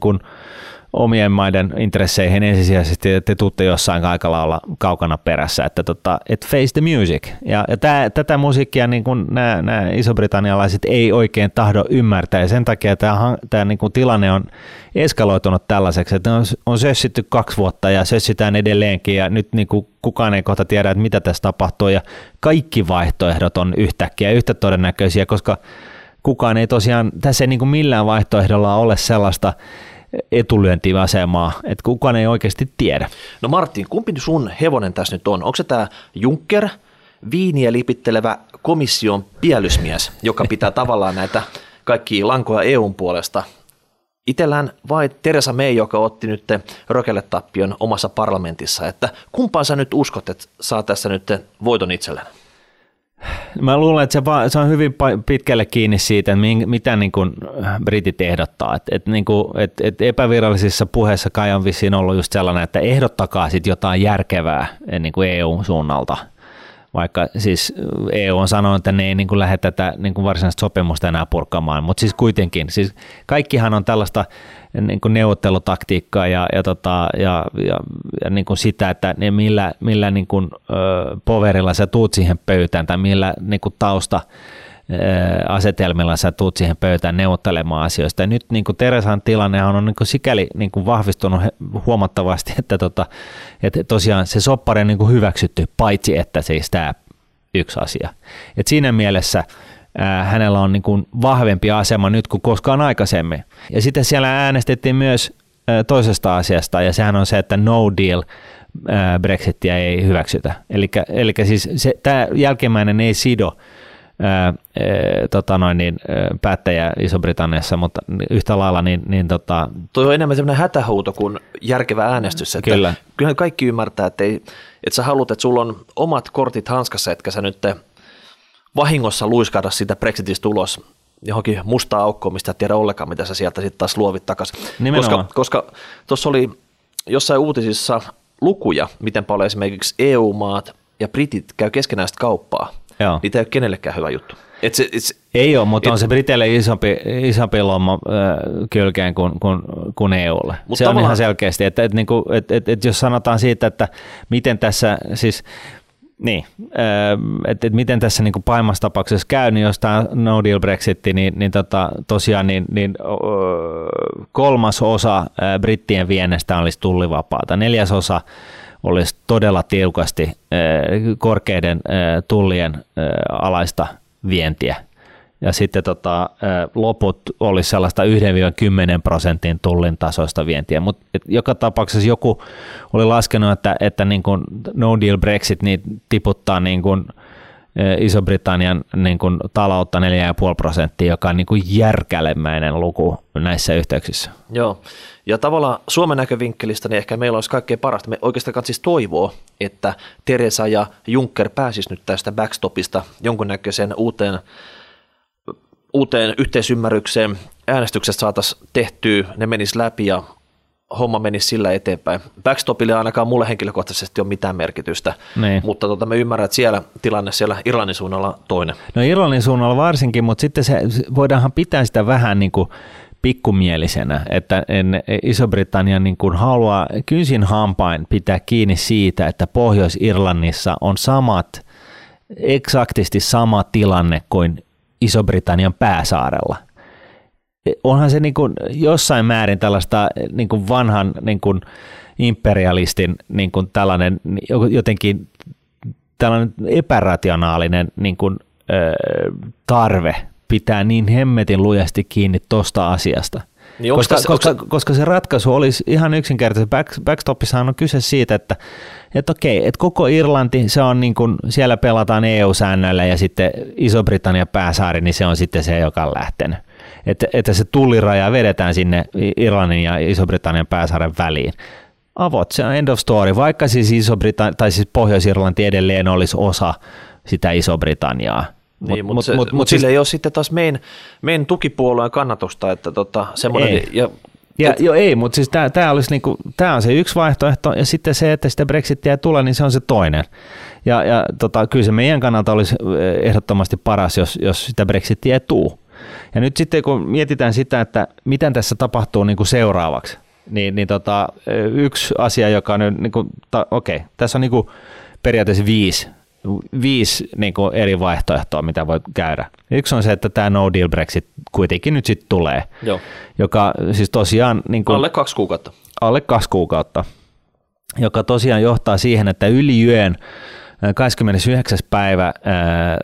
omien maiden intresseihin ensisijaisesti, että te tuutte jossain aika lailla kaukana perässä, että tota, et face the music. Ja, ja tää, tätä musiikkia niin kuin nämä, isobritannialaiset ei oikein tahdo ymmärtää, ja sen takia tämä, niin kuin tilanne on eskaloitunut tällaiseksi, että on, on sössitty kaksi vuotta ja sössitään edelleenkin, ja nyt niin kuin kukaan ei kohta tiedä, että mitä tässä tapahtuu, ja kaikki vaihtoehdot on yhtäkkiä yhtä todennäköisiä, koska kukaan ei tosiaan, tässä ei niin kuin millään vaihtoehdolla ole sellaista etulyöntiasemaa, että kukaan ei oikeasti tiedä. No Martin, kumpi sun hevonen tässä nyt on? Onko se tämä Juncker, viiniä lipittelevä komission pielysmies, joka pitää tavallaan näitä kaikki lankoja EUn puolesta itellään vai Teresa May, joka otti nyt rokelletappion omassa parlamentissa, että kumpaan sä nyt uskot, että saa tässä nyt voiton itselleen? Mä luulen, että se, va- se on hyvin pitkälle kiinni siitä, että mitä niin kuin britit ehdottaa. Et, et, niin kuin, et, et epävirallisissa puheissa kai on vissiin ollut just sellainen, että ehdottakaa sit jotain järkevää eh, niin kuin EU-suunnalta. Vaikka siis EU on sanonut, että ne ei niin kuin lähde tätä niin kuin varsinaista sopimusta enää purkamaan, mutta siis kuitenkin, siis kaikkihan on tällaista niin kuin neuvottelutaktiikkaa ja, ja, tota, ja, ja, ja niin kuin sitä, että ne millä, millä niin kuin, ö, poverilla sä tuut siihen pöytään tai millä niin kuin tausta asetelmilla sä tuut siihen pöytään neuvottelemaan asioista. Ja nyt niin kuin Teresan tilanne on niin kuin sikäli niin kuin vahvistunut huomattavasti, että, tota, että tosiaan se soppari on niin kuin hyväksytty, paitsi että siis tämä yksi asia. Et siinä mielessä ää, hänellä on niin kuin vahvempi asema nyt kuin koskaan aikaisemmin. Ja sitten siellä äänestettiin myös ää, toisesta asiasta, ja sehän on se, että no deal ää, Brexitia ei hyväksytä. Eli siis tämä jälkimmäinen ei sido ää, ää, tota noin, niin, ää, päättäjä Iso-Britanniassa, mutta yhtä lailla niin, niin tota, Toi on enemmän semmoinen hätähuuto kuin järkevä äänestys. Että Kyllä. Kyllähän kaikki ymmärtää, että, ei, että sä haluat, että sulla on omat kortit hanskassa, etkä sä nyt vahingossa luiskahda sitä Brexitistä ulos johonkin mustaa aukkoon, mistä et tiedä ollenkaan, mitä sä sieltä sitten taas luovit takaisin. Nimenomaan. Koska tuossa koska oli jossain uutisissa lukuja, miten paljon esimerkiksi EU-maat ja britit käy keskenään sitä kauppaa. Joo. Niitä ei ole kenellekään hyvä juttu. Et se, et se, ei ole, mutta et, on se Briteille isompi, isompi lomma äh, kylkeen kuin, kuin, kuin EUlle. Se on ihan selkeästi, että et, niinku, et, et, et jos sanotaan siitä, että miten tässä siis niin, että et miten tässä niin pahimmassa tapauksessa käy, niin jos tämä no deal Brexit, niin, niin tota, tosiaan niin, niin, kolmas osa brittien viennestä olisi tullivapaata, neljäs osa olisi todella tiukasti korkeiden tullien alaista vientiä. Ja sitten tota, loput olisi sellaista 1-10 prosentin tullin tasoista vientiä, mutta joka tapauksessa joku oli laskenut, että, että niin kuin no deal Brexit niin tiputtaa niin kuin Iso-Britannian niin kuin taloutta 4,5 prosenttia, joka on niin järkälemäinen luku näissä yhteyksissä. Joo, ja tavallaan Suomen näkövinkkelistä niin ehkä meillä olisi kaikkein parasta. Me oikeastaan siis toivoo, että Teresa ja Juncker pääsis nyt tästä backstopista jonkunnäköiseen uuteen uuteen yhteisymmärrykseen äänestykset saataisiin tehtyä, ne menis läpi ja homma menisi sillä eteenpäin. Backstopille ainakaan mulle henkilökohtaisesti ole mitään merkitystä, niin. mutta tota, me ymmärrän, että siellä tilanne siellä Irlannin suunnalla toinen. No Irlannin suunnalla varsinkin, mutta sitten se, voidaanhan pitää sitä vähän niin kuin pikkumielisenä, että Iso-Britannia niin kuin haluaa kynsin hampain pitää kiinni siitä, että Pohjois-Irlannissa on samat, eksaktisti sama tilanne kuin Iso-Britannian pääsaarella. Onhan se niin kuin jossain määrin tällaista niin kuin vanhan niin kuin imperialistin niin kuin tällainen jotenkin tällainen epärationaalinen niin kuin, tarve pitää niin hemmetin lujasti kiinni tuosta asiasta. Niin koska, tässä, koska, onko... koska se ratkaisu olisi ihan yksinkertaisesti. Back, backstopissahan on kyse siitä, että, että okei, että koko Irlanti, se on niin kuin, siellä pelataan EU-säännöillä ja sitten Iso-Britannia pääsaari, niin se on sitten se, joka on lähtenyt. Että, että se tulliraja vedetään sinne Irlannin ja Iso-Britannian pääsaaren väliin. Avot, se on end of story, vaikka siis Iso-Britannia, tai siis Pohjois-Irlanti edelleen olisi osa sitä Iso-Britanniaa niin, mutta mut, mut, mut, mut siis, sillä ei ole sitten taas meidän, meidän tukipuolueen kannatusta, että tota, semmoinen... Ei. Ja, ja, et, jo ei, mutta siis tämä olisi niinku, tää on se yksi vaihtoehto, ja sitten se, että sitä Brexitia ei tule, niin se on se toinen. Ja, ja tota, kyllä se meidän kannalta olisi eh, ehdottomasti paras, jos, jos sitä Brexitia ei tule. Ja nyt sitten kun mietitään sitä, että miten tässä tapahtuu niin kuin seuraavaksi, niin, niin tota, eh, yksi asia, joka nyt, niin kuin, ta, okei, tässä on niin kuin periaatteessa viisi viisi niin kuin eri vaihtoehtoa, mitä voi käydä. Yksi on se, että tämä no deal Brexit kuitenkin nyt sitten tulee, Joo. joka siis tosiaan... Niin kuin, alle kaksi kuukautta. Alle kaksi kuukautta, joka tosiaan johtaa siihen, että yli yön 29. päivä ää,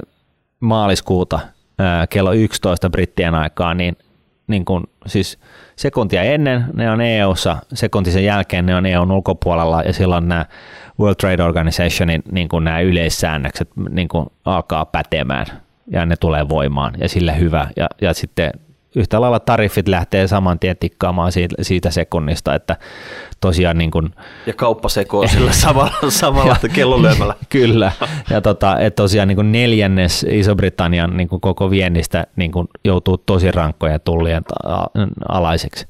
maaliskuuta ää, kello 11 brittien aikaa, niin, niin kuin, siis sekuntia ennen ne on EU-ssa, sekuntisen jälkeen ne on EUn ulkopuolella ja silloin nämä World Trade Organizationin niin kuin nämä yleissäännökset niin kuin alkaa pätemään ja ne tulee voimaan ja sillä hyvä. Ja, ja sitten yhtä lailla tariffit lähtee saman tien tikkaamaan siitä, siitä sekunnista, että tosiaan niin kuin, Ja kauppa sekoo sillä *laughs* samalla, samalla kellonlyömällä. *laughs* Kyllä, ja tota, että tosiaan niin kuin neljännes Iso-Britannian niin kuin koko viennistä niin kuin joutuu tosi rankkoja tullien alaiseksi.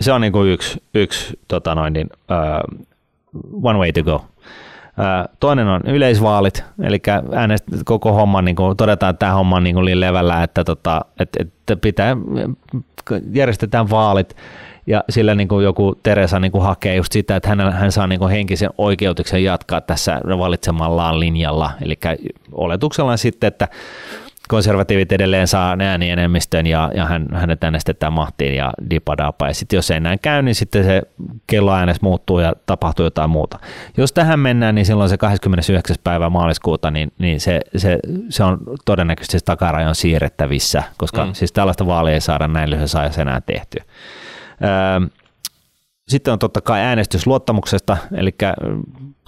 Se on niin kuin yksi, yksi tota noin, niin, one way to go. Toinen on yleisvaalit, eli äänestä koko homman, niin kuin todetaan, että tämä homma on niin kuin levällä, että, tota, että, että pitää, järjestetään vaalit, ja sillä niin kuin joku Teresa niin kuin hakee just sitä, että hän, hän saa niin kuin henkisen oikeutuksen jatkaa tässä valitsemallaan linjalla, eli oletuksella sitten, että konservatiivit edelleen saa äänienemmistön ja, ja hän, hänet äänestetään mahtiin ja dipadapa. Ja sitten jos ei näin käy, niin sitten se kelloäänes muuttuu ja tapahtuu jotain muuta. Jos tähän mennään, niin silloin se 29. päivä maaliskuuta, niin, niin se, se, se, on todennäköisesti takarajan siirrettävissä, koska mm. siis tällaista vaalia ei saada näin lyhyessä ajassa enää tehtyä. Öö, sitten on totta kai äänestys luottamuksesta, eli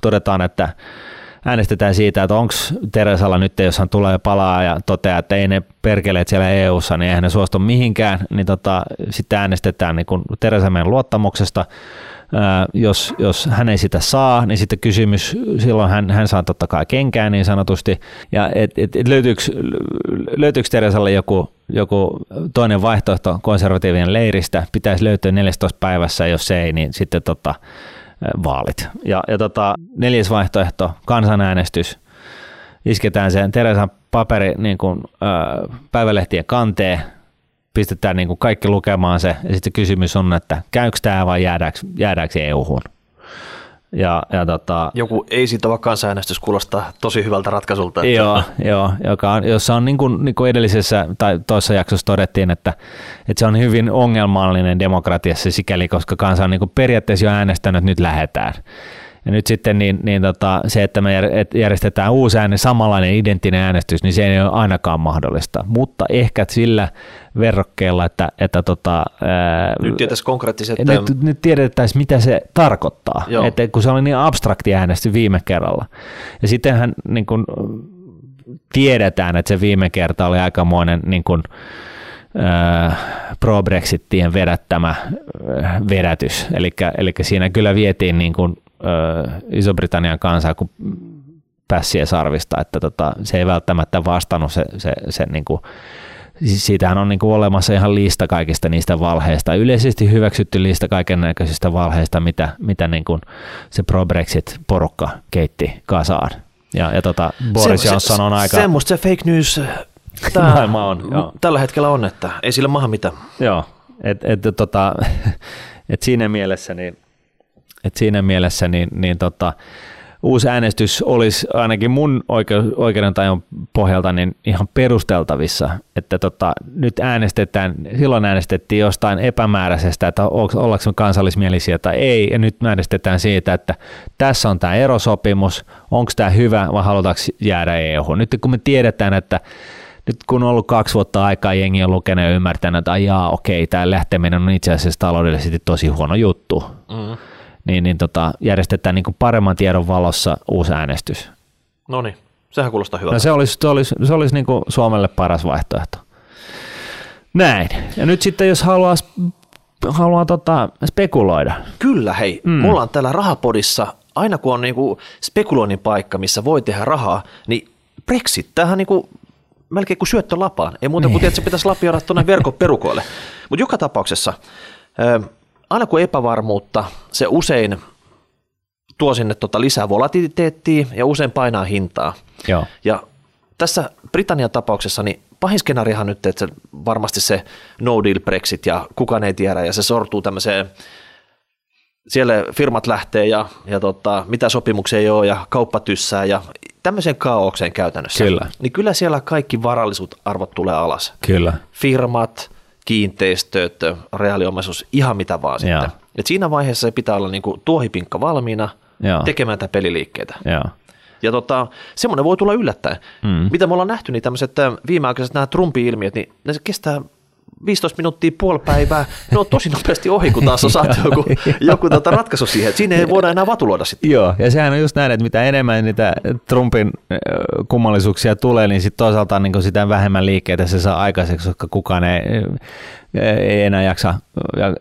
todetaan, että äänestetään siitä, että onko Teresalla nyt, jos hän tulee palaa ja toteaa, että ei ne perkeleet siellä EU-ssa, niin eihän ne suostu mihinkään, niin tota, sitten äänestetään niin Teresa meidän luottamuksesta. jos, jos hän ei sitä saa, niin sitten kysymys, silloin hän, hän saa totta kai kenkään niin sanotusti. Ja et, et, et löytyykö, löytyykö Teresalle joku, joku toinen vaihtoehto konservatiivien leiristä? Pitäisi löytyä 14 päivässä, jos ei, niin sitten tota, vaalit. Ja, ja tota, neljäs vaihtoehto, kansanäänestys. Isketään sen Teresan paperi niin kuin, äh, päivälehtien kanteen, pistetään niin kuin kaikki lukemaan se, ja sitten kysymys on, että käykö tämä vai jäädäänkö, jäädäänkö EU-hun? Ja, ja tota, Joku ei-sitova kansanäänestys kuulostaa tosi hyvältä ratkaisulta. Että joo, joo joka on, jossa on niin kuin, niin kuin edellisessä tai toisessa jaksossa todettiin, että, että se on hyvin ongelmallinen demokratiassa sikäli, koska kansa on niin kuin periaatteessa jo äänestänyt, että nyt lähdetään. Ja nyt sitten niin, niin tota, se, että me järjestetään uusi ääne, samanlainen identtinen äänestys, niin se ei ole ainakaan mahdollista. Mutta ehkä sillä verrokkeella, että, että tota, ää, nyt tietäisi konkreettiset... Nyt, nyt tiedettäisiin, mitä se tarkoittaa, että kun se oli niin abstrakti äänestys viime kerralla. Ja sittenhän niin kun, tiedetään, että se viime kerta oli aikamoinen niin kun, pro-Brexittien vedättämä vedätys. Eli siinä kyllä vietiin niin kuin Iso-Britannian kansaa kuin pässiä sarvista, että tota, se ei välttämättä vastannut se, se, se niin kuin, siitähän on niin kuin olemassa ihan lista kaikista niistä valheista, yleisesti hyväksytty lista kaiken näköisistä valheista, mitä, mitä niin kuin se pro-Brexit-porukka keitti kasaan. Ja, ja tota, Boris se, Johnson on aika... Semmoista se fake news *laughs* tämä maailma on. Joo. Tällä hetkellä on, että ei sillä maha mitään. Joo, että et, tota, *laughs* et siinä mielessä niin et siinä mielessä niin, niin tota, uusi äänestys olisi ainakin mun oikeuden tajun pohjalta niin ihan perusteltavissa, että tota, nyt äänestetään, silloin äänestettiin jostain epämääräisestä, että ollaanko me kansallismielisiä tai ei, ja nyt äänestetään siitä, että tässä on tämä erosopimus, onko tämä hyvä vai halutaanko jäädä EU. Nyt kun me tiedetään, että nyt kun on ollut kaksi vuotta aikaa, jengi on lukenut ja ymmärtänyt, että jaa, okei, tämä lähteminen on itse asiassa taloudellisesti tosi huono juttu. Mm niin, niin tota, järjestetään niin kuin paremman tiedon valossa uusi äänestys. No niin, sehän kuulostaa hyvältä. No se olisi, se olisi, se olisi niin kuin Suomelle paras vaihtoehto. Näin. Ja nyt sitten jos haluaa, haluaa tota, spekuloida. Kyllä, hei. Mm. Mulla on täällä rahapodissa, aina kun on niinku spekuloinnin paikka, missä voi tehdä rahaa, niin Brexit, tämähän niinku melkein kuin syöttö lapaan. Ei muuta kuin, niin. että se pitäisi lapioida tuonne verkkoperukoille. *laughs* Mutta joka tapauksessa aina kun epävarmuutta, se usein tuo sinne tota lisää volatiliteettia ja usein painaa hintaa. Joo. Ja tässä Britannian tapauksessa niin pahin skenaarihan nyt, että se, varmasti se no deal Brexit ja kukaan ei tiedä ja se sortuu tämmöiseen siellä firmat lähtee ja, ja tota, mitä sopimuksia ei ole ja kauppa tyssää ja tämmöiseen kaaukseen käytännössä. Kyllä. Niin kyllä siellä kaikki varallisuut arvot tulee alas. Kyllä. Firmat, kiinteistöt, reaaliomaisuus, ihan mitä vaan Joo. sitten. Et siinä vaiheessa se pitää olla niinku tuohipinkka valmiina Joo. tekemään tätä peliliikkeitä. Joo. Ja tota, semmoinen voi tulla yllättäen. Mm. Mitä me ollaan nähty, niin tämmöiset viimeaikaiset nämä Trumpi-ilmiöt, niin ne kestää 15 minuuttia, puoli päivää, ne on tosi nopeasti ohi, kun taas on saatu *laughs* joku, joku tota ratkaisu siihen, että siinä ei voida enää vatuloida sitten. Joo, ja sehän on just näin, että mitä enemmän niitä Trumpin kummallisuuksia tulee, niin sitten toisaalta niin sitä vähemmän liikkeitä se saa aikaiseksi, koska kukaan ei, ei enää jaksa,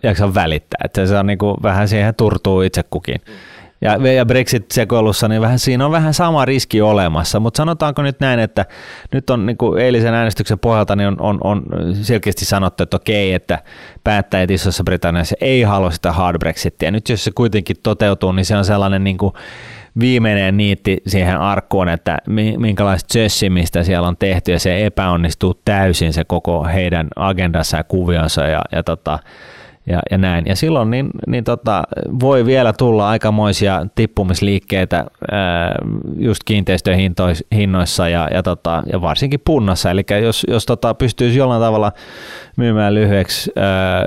jaksa välittää. Että se on niin kuin, vähän siihen turtuu itse kukin. Mm. Ja, ja Brexit-sekoilussa, niin vähän, siinä on vähän sama riski olemassa, mutta sanotaanko nyt näin, että nyt on niin kuin eilisen äänestyksen pohjalta niin on, on, on selkeästi sanottu, että okei, että päättäjät Isossa Britanniassa ei halua sitä hard Brexitia. Nyt jos se kuitenkin toteutuu, niin se on sellainen niin kuin viimeinen niitti siihen arkkuun, että minkälaista sössimistä siellä on tehty ja se epäonnistuu täysin se koko heidän agendassa ja kuvionsa ja, ja tota, ja, ja näin. Ja silloin niin, niin tota, voi vielä tulla aikamoisia tippumisliikkeitä ää, just kiinteistöhinnoissa ja, ja, tota, ja varsinkin punnassa. Eli jos, jos tota, pystyisi jollain tavalla myymään lyhyeksi ää,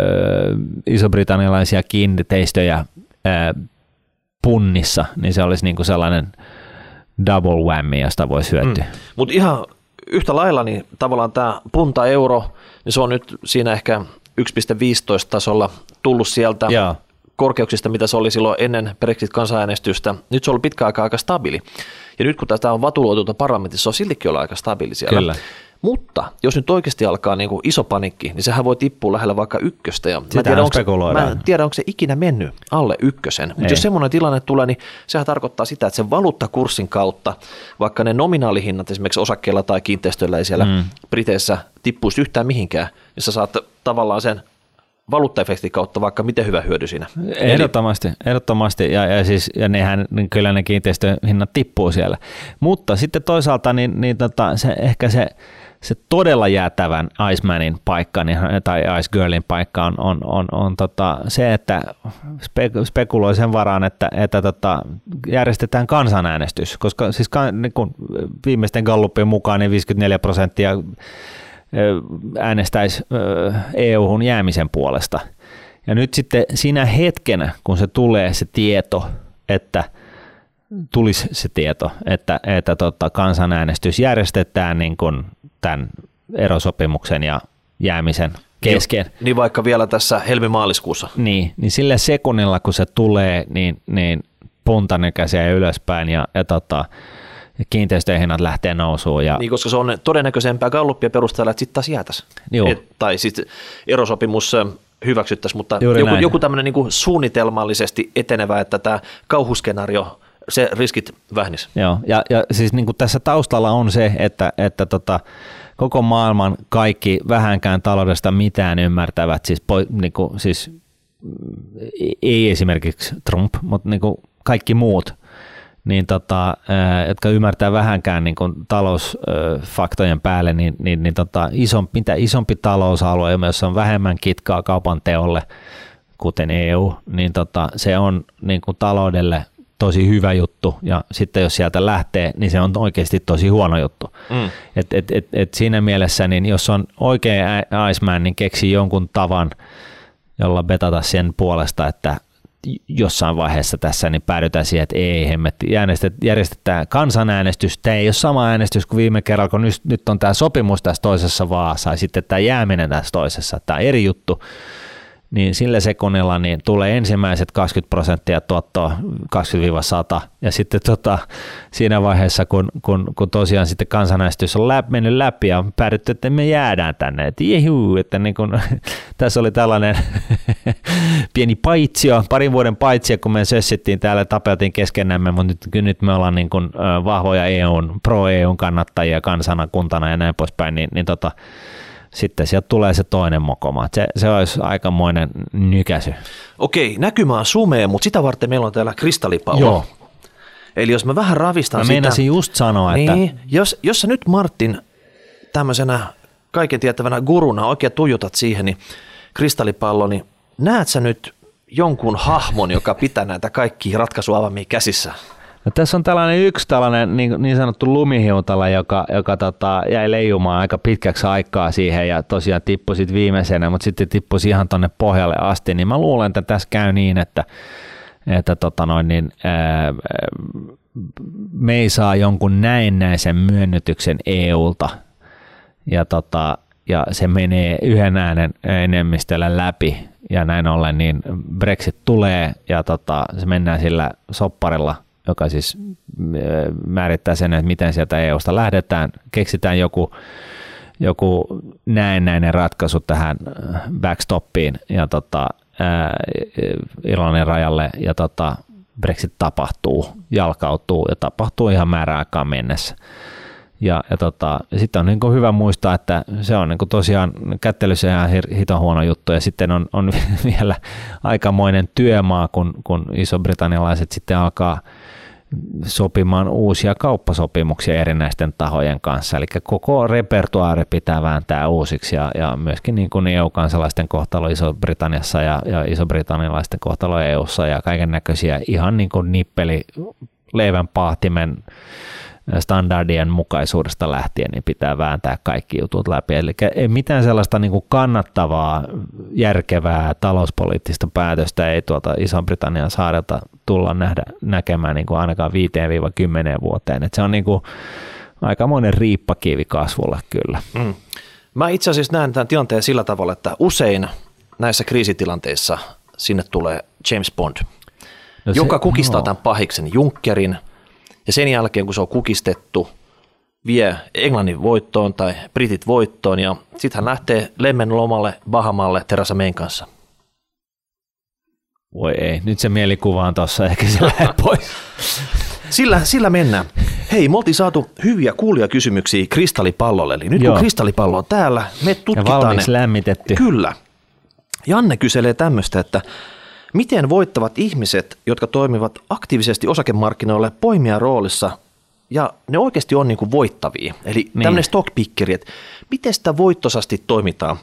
iso-britannialaisia kiinteistöjä ää, punnissa, niin se olisi niinku sellainen double whammy, josta voisi hyötyä. Mm. Mutta ihan yhtä lailla, niin tavallaan tämä punta-euro, niin se on nyt siinä ehkä 1,15 tasolla tullut sieltä Jaa. korkeuksista, mitä se oli silloin ennen Brexit-kansanäänestystä. Nyt se on ollut pitkä aika aika stabiili. Ja nyt kun tätä on vatuloitu parlamentissa, se on siltikin olla aika stabiili siellä. Kyllä. Mutta jos nyt oikeasti alkaa niin kuin iso panikki, niin sehän voi tippua lähellä vaikka ykköstä. Ja mä, tiedän, onko, mä en tiedä, onko se ikinä mennyt alle ykkösen. Mutta jos semmoinen tilanne tulee, niin sehän tarkoittaa sitä, että sen valuuttakurssin kautta, vaikka ne nominaalihinnat esimerkiksi osakkeilla tai kiinteistöillä ei siellä mm. Briteissä tippuisi yhtään mihinkään, niin sä saat tavallaan sen valuuttaefektin kautta vaikka miten hyvä hyödy siinä. Ehdottomasti, ehdottomasti ja, ja, siis, ja nehän, niin kyllä ne kiinteistöhinnat tippuu siellä. Mutta sitten toisaalta niin, niin tota, se, ehkä se, se todella jäätävän Icemanin paikka niin, tai Ice Girlin paikka on, on, on, on tota, se, että spe, spekuloi sen varaan, että, että tota, järjestetään kansanäänestys, koska siis niin kun viimeisten Gallupien mukaan niin 54 prosenttia äänestäisi EU-hun jäämisen puolesta. Ja nyt sitten siinä hetkenä, kun se tulee se tieto, että tulisi se tieto, että, että tota, kansanäänestys järjestetään niin kuin tämän erosopimuksen ja jäämisen kesken. Niin, niin vaikka vielä tässä helmimaaliskuussa. Niin, niin sillä sekunnilla kun se tulee, niin, niin punta nykäisee ylöspäin ja, ja tota, kiinteistöjen hinnat lähtee nousuun. Ja... Niin, koska se on todennäköisempää galluppia perusteella, että sitten taas jäätäisiin. tai sitten erosopimus hyväksyttäisiin, mutta Juuri joku, joku tämmöinen niin suunnitelmallisesti etenevä, että tämä kauhuskenaario, se riskit vähnis. Joo, ja, ja siis niin kuin tässä taustalla on se, että, että tota, koko maailman kaikki vähänkään taloudesta mitään ymmärtävät, siis, po, niin kuin, siis ei esimerkiksi Trump, mutta niin kuin kaikki muut – niin tota, jotka ymmärtää vähänkään niin kuin talousfaktojen päälle, niin, niin, niin tota, isompi, mitä isompi talousalue, jossa on vähemmän kitkaa kaupan teolle, kuten EU, niin tota, se on niin kuin taloudelle tosi hyvä juttu, ja sitten jos sieltä lähtee, niin se on oikeasti tosi huono juttu. Mm. Et, et, et, et siinä mielessä, niin jos on oikein Iceman, niin keksi jonkun tavan, jolla betata sen puolesta, että jossain vaiheessa tässä niin päädytään siihen, että ei hemmetti, järjestetään kansanäänestys. Tämä ei ole sama äänestys kuin viime kerralla, kun nyt, nyt on tämä sopimus tässä toisessa vaassa ja sitten tämä jääminen tässä toisessa. Tämä eri juttu niin sillä sekunnilla niin tulee ensimmäiset 20 prosenttia tuottoa 20-100 ja sitten tota, siinä vaiheessa, kun, kun, kun tosiaan sitten kansanäistys on läp, mennyt läpi ja päädytty, että me jäädään tänne, että jehu, että niin kun, *laughs* tässä oli tällainen *laughs* pieni paitsio, parin vuoden paitsio, kun me sössittiin täällä, tapeltiin keskenämme, mutta nyt, nyt me ollaan niin kun, vahvoja EUn, pro-EUn kannattajia kansana, kuntana ja näin poispäin, niin, niin tota, sitten sieltä tulee se toinen mokoma. Se, se olisi aikamoinen nykäsy. Okei, näkymä on sumea, mutta sitä varten meillä on täällä kristallipallo. Joo. Eli jos mä vähän ravistan mä sitä... meinasin just sanoa, niin, että... Jos, jos sä nyt Martin tämmöisenä kaiken tietävänä guruna oikein tuijotat siihen, niin kristallipallo, niin näet sä nyt jonkun hahmon, joka pitää näitä kaikki ratkaisuavamia käsissä? No, tässä on tällainen yksi tällainen niin, niin sanottu lumihiutala, joka, joka tota, jäi leijumaan aika pitkäksi aikaa siihen ja tosiaan tippui sitten viimeisenä, mutta sitten tippui ihan tuonne pohjalle asti, niin mä luulen, että tässä käy niin, että, että tota noin, niin, ää, me ei saa jonkun näennäisen myönnytyksen EUlta ja, tota, ja se menee yhden äänen enemmistöllä läpi ja näin ollen niin Brexit tulee ja tota, se mennään sillä sopparilla – joka siis määrittää sen, että miten sieltä EUsta lähdetään. Keksitään joku, joku näennäinen ratkaisu tähän backstoppiin ja tota, ää, Irlannin rajalle ja tota, Brexit tapahtuu, jalkautuu ja tapahtuu ihan määräaikaan mennessä. Ja, ja, tota, sitten on niin hyvä muistaa, että se on niin tosiaan kättelyssä ihan hiton huono juttu ja sitten on, on *laughs* vielä aikamoinen työmaa, kun, kun iso-britannialaiset sitten alkaa sopimaan uusia kauppasopimuksia erinäisten tahojen kanssa. Eli koko repertuaari pitää vääntää uusiksi ja, ja myöskin niin kuin EU-kansalaisten kohtalo Iso-Britanniassa ja, ja iso-britannialaisten kohtalo EUssa ja kaiken näköisiä ihan niin kuin nippeli leivän paahtimen standardien mukaisuudesta lähtien niin pitää vääntää kaikki jutut läpi. Eli ei mitään sellaista niin kuin kannattavaa, järkevää talouspoliittista päätöstä ei tuolta Iso-Britannian saarelta tulla nähdä, näkemään niin kuin ainakaan 5-10 vuoteen. Et se on niin kuin aikamoinen riippakivi kasvulle kyllä. Mm. Mä itse asiassa näen tämän tilanteen sillä tavalla, että usein näissä kriisitilanteissa sinne tulee James Bond, no se, joka kukistaa no. tämän pahiksen Junckerin – ja sen jälkeen, kun se on kukistettu, vie Englannin voittoon tai Britit voittoon ja sitten hän lähtee lemmen lomalle Bahamalle Terasa Mayn kanssa. Voi ei, nyt se mielikuva on tuossa, ehkä se lähde *laughs* pois. Sillä, sillä mennään. Hei, me oltiin saatu hyviä kysymyksiä kristallipallolle. Eli nyt Joo. kun kristallipallo on täällä, me tutkitaan ja valmiiksi ne. lämmitetty. Kyllä. Janne kyselee tämmöistä, että miten voittavat ihmiset, jotka toimivat aktiivisesti osakemarkkinoille poimia roolissa ja ne oikeasti on niin kuin voittavia. Eli niin. tämmöinen stockpickeri, että miten sitä voittosasti toimitaan.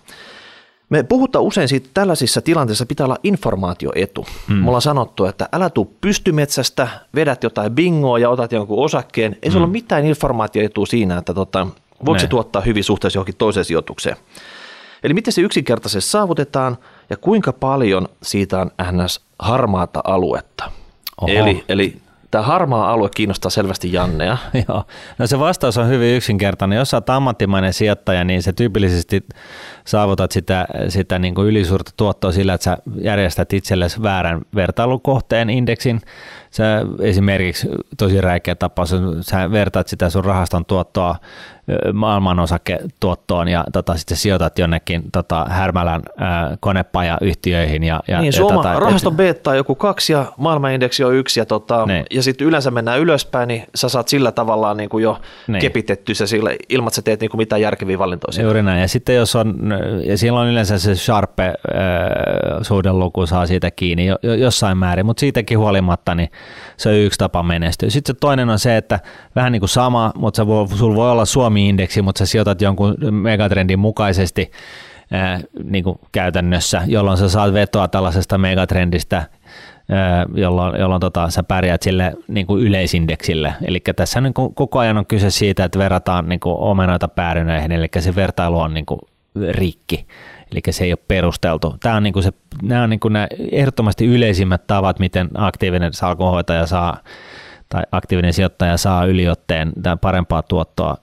Me puhutaan usein siitä, että tällaisissa tilanteissa pitää olla informaatioetu. Hmm. Me ollaan sanottu, että älä tuu pystymetsästä, vedät jotain bingoa ja otat jonkun osakkeen. Ei hmm. se ole mitään informaatioetua siinä, että tota, voiko se tuottaa hyvin suhteessa johonkin toiseen sijoitukseen. Eli miten se yksinkertaisesti saavutetaan ja kuinka paljon siitä on ns. harmaata aluetta. Eli, eli Tämä harmaa alue kiinnostaa selvästi Jannea. *laughs* Joo. No se vastaus on hyvin yksinkertainen. Jos olet ammattimainen sijoittaja, niin se tyypillisesti saavutat sitä, sitä niin kuin ylisuurta tuottoa sillä, että sä järjestät itsellesi väärän vertailukohteen indeksin. Sä esimerkiksi tosi räikeä tapaus, sä vertaat sitä sun rahaston tuottoa maailman osaketuottoon ja tota, sitten sijoitat jonnekin tota, Härmälän ää, konepajayhtiöihin. Ja, ja, niin, ja, Suoma, tota, rahaston beta on joku kaksi ja maailmanindeksi on yksi ja, tota, niin. ja sitten yleensä mennään ylöspäin, niin sä saat sillä tavallaan niin kuin jo niin. kepitetty se sillä, ilman, että sä teet niin kuin mitään järkeviä valintoja. Juuri näin. Ja sitten jos on, ja silloin yleensä se sharpe äh, suhdeluku saa siitä kiinni jo, jossain määrin, mutta siitäkin huolimatta niin se on yksi tapa menestyä. Sitten se toinen on se, että vähän niin kuin sama, mutta sulla voi olla Suomi-indeksi, mutta sä sijoitat jonkun megatrendin mukaisesti ää, niin kuin käytännössä, jolloin sä saat vetoa tällaisesta megatrendistä, jolloin, jolloin tota, sä pärjäät sille niin kuin yleisindeksille. Eli tässä niin kuin koko ajan on kyse siitä, että verrataan niin kuin omenoita päärynöihin, eli se vertailu on niin kuin rikki eli se ei ole perusteltu. Tämä on niin kuin se, nämä on niin kuin nämä ehdottomasti yleisimmät tavat, miten aktiivinen salkunhoitaja saa tai aktiivinen sijoittaja saa yliotteen parempaa tuottoa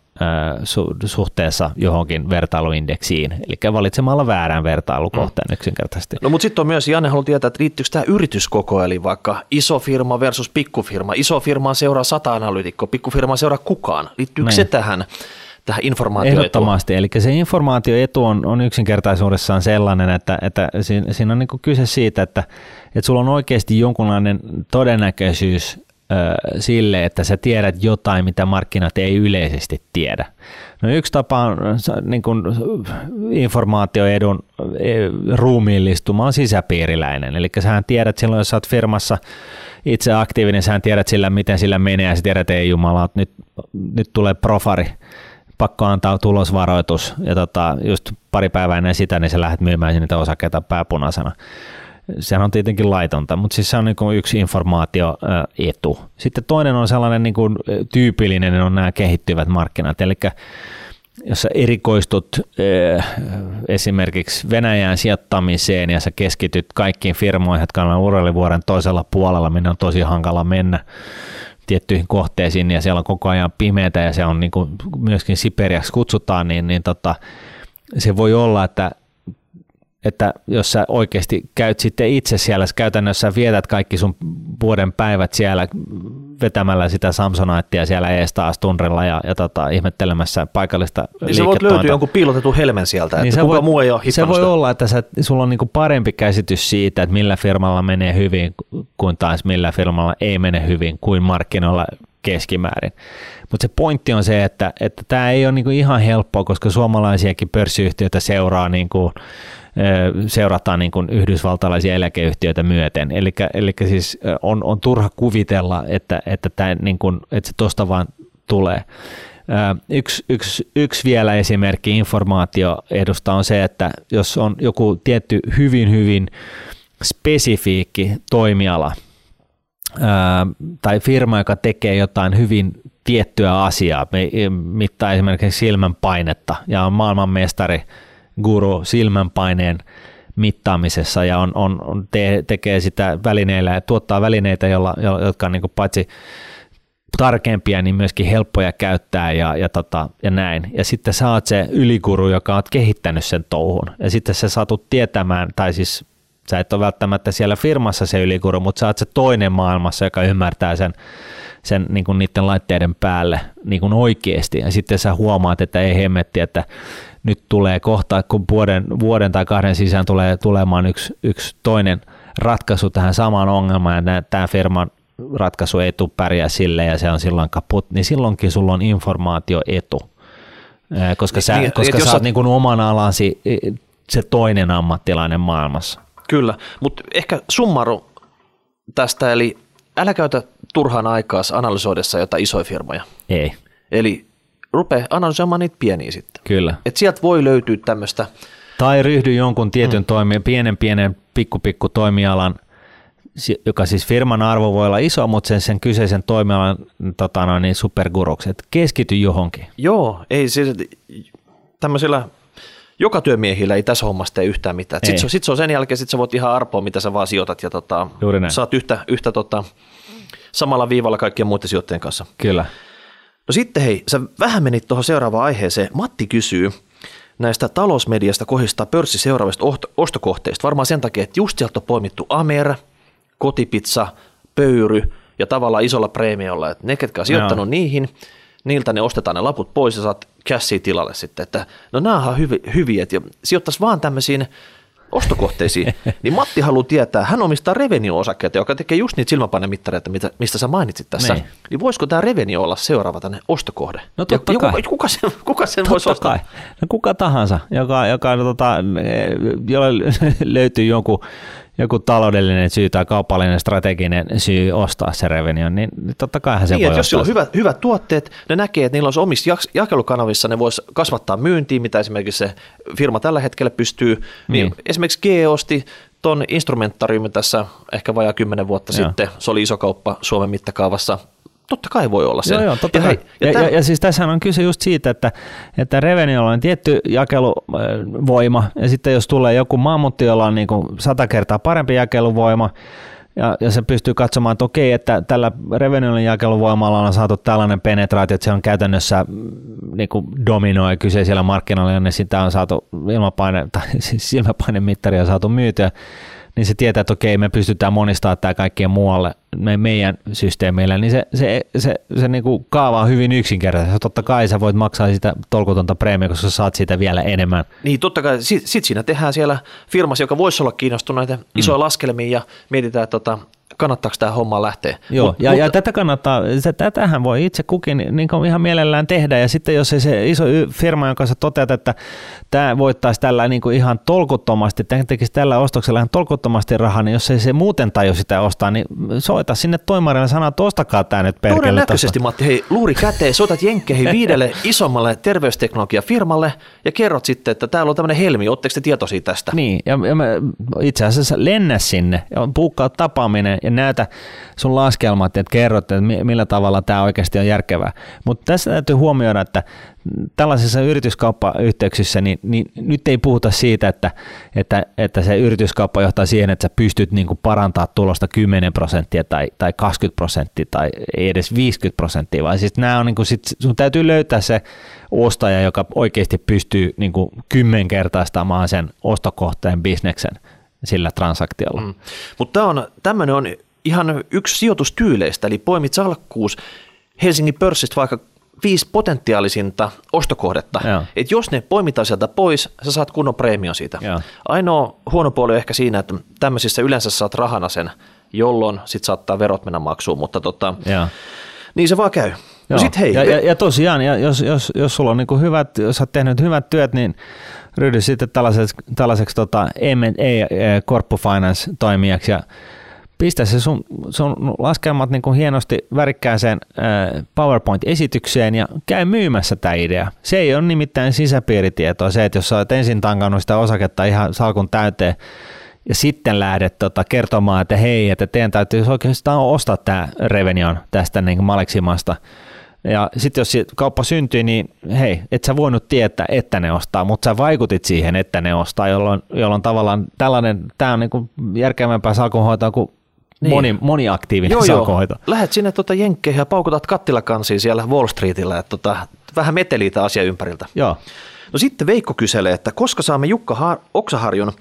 suhteessa johonkin vertailuindeksiin, eli valitsemalla väärän vertailukohteen mm. yksinkertaisesti. No mutta sitten on myös, Janne haluaa tietää, että liittyykö tämä yrityskoko, eli vaikka iso firma versus pikkufirma. Iso firma seuraa sata analyytikkoa, pikkufirma seuraa kukaan. Liittyykö Näin. se tähän? Tähän informaatioetuun? Ehdottomasti, eli se informaatioetu on, on yksinkertaisuudessaan sellainen, että, että siinä, siinä on niin kyse siitä, että, että sulla on oikeasti jonkunlainen todennäköisyys sille, että sä tiedät jotain, mitä markkinat ei yleisesti tiedä. No yksi tapa on niin kuin informaatioedun e, ruumiillistuma on sisäpiiriläinen. Eli sähän tiedät silloin, jos sä oot firmassa itse aktiivinen, sähän tiedät sillä, miten sillä menee, ja sä tiedät, ei jumala, nyt, nyt tulee profari, pakko antaa tulosvaroitus, ja tota, just pari päivää ennen sitä, niin sä lähdet myymään niitä osakkeita pääpunaisena. Sehän on tietenkin laitonta, mutta siis se on niin yksi informaatioetu. Sitten toinen on sellainen niin kuin tyypillinen, on nämä kehittyvät markkinat, eli jos sä erikoistut esimerkiksi Venäjän sijoittamiseen ja sä keskityt kaikkiin firmoihin, jotka on urallivuoren toisella puolella, minne on tosi hankala mennä tiettyihin kohteisiin ja siellä on koko ajan pimeätä ja se on niin kuin myöskin Siperiaksi kutsutaan, niin, niin tota, se voi olla, että että jos sä oikeasti käyt sitten itse siellä, käytännössä vietät kaikki sun vuoden päivät siellä vetämällä sitä Samsoniteia siellä ees taas tunrella ja, ja tota, ihmettelemässä paikallista niin se voi löytyä jonkun piilotetun helmen sieltä, niin että se voi, muu ei ole Se voi olla, että sä, sulla on niinku parempi käsitys siitä, että millä firmalla menee hyvin kuin taas millä firmalla ei mene hyvin kuin markkinoilla keskimäärin. Mutta se pointti on se, että tämä ei ole niinku ihan helppoa, koska suomalaisiakin pörssiyhtiöitä seuraa niinku, seurataan niin kuin yhdysvaltalaisia eläkeyhtiöitä myöten. Eli siis on, on turha kuvitella, että, että, tämä, niin kuin, että se tuosta vaan tulee. Yksi, yksi, yksi vielä esimerkki informaatioedusta on se, että jos on joku tietty hyvin, hyvin spesifiikki toimiala tai firma, joka tekee jotain hyvin tiettyä asiaa, mittaa esimerkiksi silmän painetta ja on maailmanmestari guru silmänpaineen mittaamisessa ja on, on, on te, tekee sitä välineillä ja tuottaa välineitä, jolla, jotka on niin kuin paitsi tarkempia, niin myöskin helppoja käyttää ja, ja, tota, ja näin. Ja sitten sä oot se ylikuru, joka on kehittänyt sen touhun. Ja sitten sä saatut tietämään, tai siis sä et ole välttämättä siellä firmassa se ylikuru, mutta sä oot se toinen maailmassa, joka ymmärtää sen, sen niin kuin niiden laitteiden päälle niin kuin oikeasti. Ja sitten sä huomaat, että ei hemmetti, että nyt tulee kohta, kun vuoden, vuoden tai kahden sisään tulee tulemaan yksi, yksi toinen ratkaisu tähän samaan ongelmaan, ja tämä firman ratkaisu ei tule pärjää sille ja se on silloin kaput, niin silloinkin sulla on informaatioetu. Koska sä, niin, koska sä oot niin kuin oman alasi se toinen ammattilainen maailmassa. Kyllä, mutta ehkä summaru tästä, eli älä käytä turhaan aikaa analysoidessa jotain isoja firmoja. Ei, Eli rupea analysoimaan niitä pieniä sitten. Kyllä. Et sieltä voi löytyä tämmöistä, Tai ryhdy jonkun tietyn mm. toimijan, pienen pienen pikku pikku toimialan, joka siis firman arvo voi olla iso, mutta sen, sen kyseisen toimialan tota noin, niin superguruksi. Et keskity johonkin. joo, ei siis tämmöisillä joka työmiehillä ei tässä hommassa tee yhtään mitään. Sitten se, sit se on sen jälkeen, sit sä voit ihan arpoa, mitä sä vaan sijoitat ja tota, saat yhtä, yhtä tota, samalla viivalla kaikkien muiden sijoittajien kanssa. Kyllä. No sitten hei, sä vähän menit tuohon seuraavaan aiheeseen. Matti kysyy näistä talousmediasta kohdistaa pörssi seuraavista oht- ostokohteista. Varmaan sen takia, että just sieltä on poimittu Amer, kotipizza, pöyry ja tavallaan isolla preemiolla. Että ne, ketkä on sijoittanut Joo. niihin, niiltä ne ostetaan ne laput pois ja saat cashia tilalle sitten. Että no nämä on hyvi, hyviä, että sijoittaisi vaan tämmöisiin ostokohteisiin, *laughs* niin Matti haluaa tietää, hän omistaa Revenio-osakkeita, joka tekee just niitä silmäpainemittareita, mitä, mistä sä mainitsit tässä. Niin. Niin. voisiko tämä Revenio olla seuraava tänne ostokohde? No totta ja, kai. Kuka, kuka sen, kuka sen voisi ostaa? kai. No kuka tahansa, joka, joka tota, jolle *laughs* löytyy joku, joku taloudellinen syy tai kaupallinen strateginen syy ostaa se revenue, niin totta kai se Niin, voi että jos sillä on hyvät, hyvät tuotteet, ne näkee, että niillä olisi omissa jak- jakelukanavissa, ne vois kasvattaa myyntiä, mitä esimerkiksi se firma tällä hetkellä pystyy. Niin. Niin. Esimerkiksi GE osti tuon instrumentariumin tässä ehkä vajaa kymmenen vuotta Joo. sitten. Se oli iso kauppa Suomen mittakaavassa. Totta kai voi olla se. Joo, joo, totta ja, kai. Ja, ja, tämän- ja, ja siis tässä on kyse just siitä, että, että Reveniolla on tietty jakeluvoima, ja sitten jos tulee joku mammutti, jolla on niin kuin sata kertaa parempi jakeluvoima, ja, ja se pystyy katsomaan, että okei, että tällä Reveniollin jakeluvoimalla on saatu tällainen penetraatio, että se on käytännössä mm, niin kuin dominoi kyseisellä markkinoilla, jonne sitä on saatu ilmapaine, *laughs* tai siis silmäpainemittaria on saatu myytyä, niin se tietää, että okei, me pystytään monistamaan tämä kaikkien muualle me, meidän systeemeillä, niin se, se, se, se niin kuin kaava on hyvin yksinkertainen. Totta kai sä voit maksaa sitä tolkutonta preemia, koska sä saat siitä vielä enemmän. Niin totta kai, sit, sit siinä tehdään siellä firmassa, joka voisi olla kiinnostunut näitä Mm. isoja laskelmia ja mietitään, että tota, kannattaako tämä homma lähteä. Joo, Mut- ja, mutta- ja tätä kannattaa, se, tätähän voi itse kukin niin kuin ihan mielellään tehdä, ja sitten jos ei se iso firma, jonka sä toteat, että tämä voittaisi tällä niin kuin ihan tolkuttomasti, tämä tekisi tällä ostoksella ihan tolkuttomasti rahaa, niin jos ei se muuten taju sitä ostaa, niin soita sinne toimarille ja sano, että ostakaa tämä nyt perkele. Todennäköisesti Matti, hei, luuri käteen, soitat jenkkeihin *laughs* viidelle isommalle terveysteknologiafirmalle ja kerrot sitten, että täällä on tämmöinen helmi, ootteko te tietoisia tästä? Niin, ja, ja mä, itse asiassa lennä sinne ja puukkaa tapaaminen ja näytä sun laskelmat, että kerrot, että mi- millä tavalla tämä oikeasti on järkevää. Mutta tässä täytyy huomioida, että tällaisissa yrityskauppayhteyksissä, niin, niin nyt ei puhuta siitä, että, että, että se yrityskauppa johtaa siihen, että sä pystyt niin kuin parantaa tulosta 10 prosenttia tai, tai 20 prosenttia tai ei edes 50 prosenttia, vaan siis nämä on niin kuin sit, sun täytyy löytää se ostaja, joka oikeasti pystyy niin kuin kymmenkertaistamaan sen ostokohteen bisneksen sillä transaktiolla. Mm. Mutta on, tämmöinen on ihan yksi sijoitustyyleistä, eli poimit salkkuus Helsingin pörssistä vaikka viisi potentiaalisinta ostokohdetta. Joo. Et jos ne poimitaan sieltä pois, sä saat kunnon preemio siitä. Joo. Ainoa huono puoli on ehkä siinä, että tämmöisissä yleensä saat rahana sen, jolloin sit saattaa verot mennä maksuun, mutta tota, Joo. niin se vaan käy. No sit hei, ja, ja, ja tosiaan, ja jos, jos, jos sulla on niin hyvät, jos olet tehnyt hyvät työt, niin ryhdy sitten tällaiseksi, tällaiseksi tota M&A Corpo Finance toimijaksi ja pistä se sun, sun laskelmat niin kuin hienosti värikkääseen PowerPoint-esitykseen ja käy myymässä tämä idea. Se ei ole nimittäin sisäpiiritietoa se, että jos sä ensin tankannut sitä osaketta ihan salkun täyteen ja sitten lähdet tota, kertomaan, että hei, että teidän täytyy oikeastaan ostaa tämä Revenion tästä niin kuin Maleksimasta. Ja sitten jos kauppa syntyy, niin hei, et sä voinut tietää, että ne ostaa, mutta sä vaikutit siihen, että ne ostaa, jolloin, jolloin tavallaan tällainen, tämä on niin kuin järkevämpää salkunhoitoa kuin Niin. moni, moniaktiivinen joo, joo. salkunhoito. Lähet sinne tota jenkkeihin ja paukutat kattilakansiin siellä Wall Streetillä, että tota, vähän meteliä tämä asia ympäriltä. Joo, No sitten Veikko kyselee, että koska saamme Jukka Har- Oksaharjun,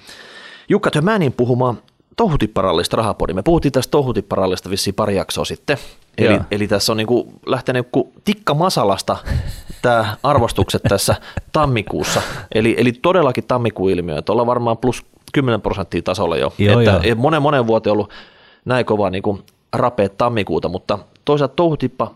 Jukka Tömänin puhumaan touhutipparallista rahapodi. Me puhuttiin tästä touhutipparallista vissiin pari jaksoa sitten. Eli, Joo. eli tässä on niinku lähtenyt ku tikka masalasta tämä arvostukset tässä tammikuussa. Eli, eli todellakin tammikuun ilmiö, että ollaan varmaan plus 10 prosenttia tasolla jo. Joo, että ei monen monen vuoteen ollut näin kova niinku rapeet tammikuuta, mutta toisaalta touhutippa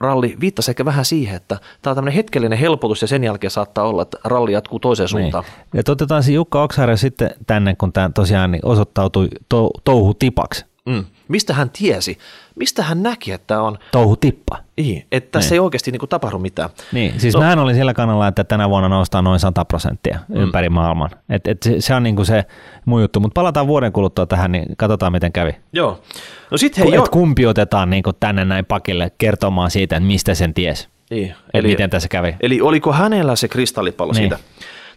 ralli viittasi ehkä vähän siihen, että tämä on tämmöinen hetkellinen helpotus ja sen jälkeen saattaa olla, että ralli jatkuu toiseen Niin. suuntaan. Ja otetaan se Jukka Oksarja sitten tänne, kun tämä tosiaan niin osoittautui to, touhu tipaksi. Mm. Mistä hän tiesi? Mistä hän näki, että on, Touhu tippa. niin, että tässä ei oikeasti niin kuin tapahdu mitään? Niin, siis No. mähän olin sillä kannalla, että tänä vuonna noustaa noin 100 prosenttia mm. ympäri maailman. Et, et se, se on niinku se mun juttu, mutta palataan vuoden kuluttua tähän, niin katsotaan miten kävi. Joo. No sitten Hei, hei, jo, et kumpi otetaan niinku tänne näin pakille kertomaan siitä, että mistä sen ties, niin, eli miten tässä kävi. Eli oliko hänellä se kristallipallo Niin. siitä?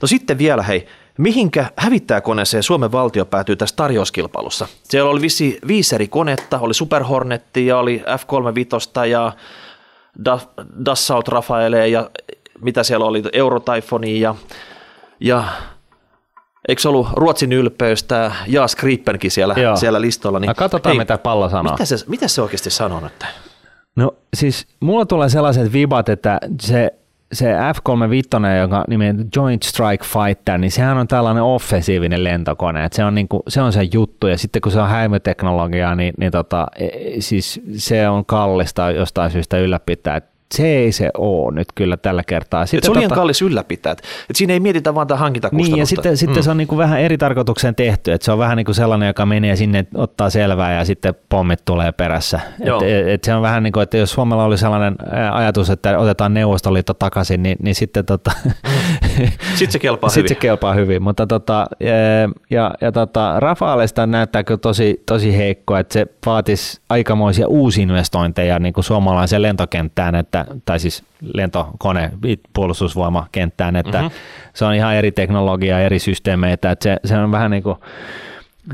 No sitten vielä, hei, mihinkä hävittäjäkoneeseen Suomen valtio päätyy tässä tarjouskilpailussa? Siellä oli vissi viisi eri konetta, oli Super Hornetti ja oli F-35 ja Da- Dassault Rafaele ja mitä siellä oli, Euro Typhooni ja, ja eikö se ollut Ruotsin ylpeys, tämä Jaas Gripenkin siellä, Joo. siellä listoilla? Niin, No, katsotaan, mitä pallo sanoo. Mitä se, mitä se oikeasti sanoo nyt? No siis mulla tulee sellaiset vibat, että se, se F-35, joka nimen Joint Strike Fighter, niin sehän on tällainen offensiivinen lentokone, että se on, niinku, se on se juttu, ja sitten kun se on häivyteknologiaa, niin, niin tota, e- siis se on kallista jostain syystä ylläpitää, Et se ei se ole nyt kyllä tällä kertaa. Et se Sitten on liian tota- kallis ylläpitää. Et et siinä ei mietitä vaan tätä hankintakustannusta. niin, ja sitten, sitten se on niin kuin vähän eri tarkoitukseen tehty, että se on vähän niin kuin sellainen, joka menee sinne, ottaa selvää ja sitten pommit tulee perässä. Joo. Et, et se on vähän niin kuin, että jos Suomella oli sellainen ajatus, että otetaan Neuvostoliitto takaisin, niin, niin sitten tota, Sitten se kelpaa *laughs* sitten hyvin. se kelpaa hyvin. Mutta tota, ja, ja, ja tota, Rafaalesta näyttää kyllä tosi, tosi heikko, että se vaatisi aikamoisia uusinvestointeja niin kuin suomalaiseen lentokenttään, että, tai siis lentokone puolustusvoimakenttään, että mm-hmm. se on ihan eri teknologiaa, eri systeemeitä, että se, se on vähän niin kuin,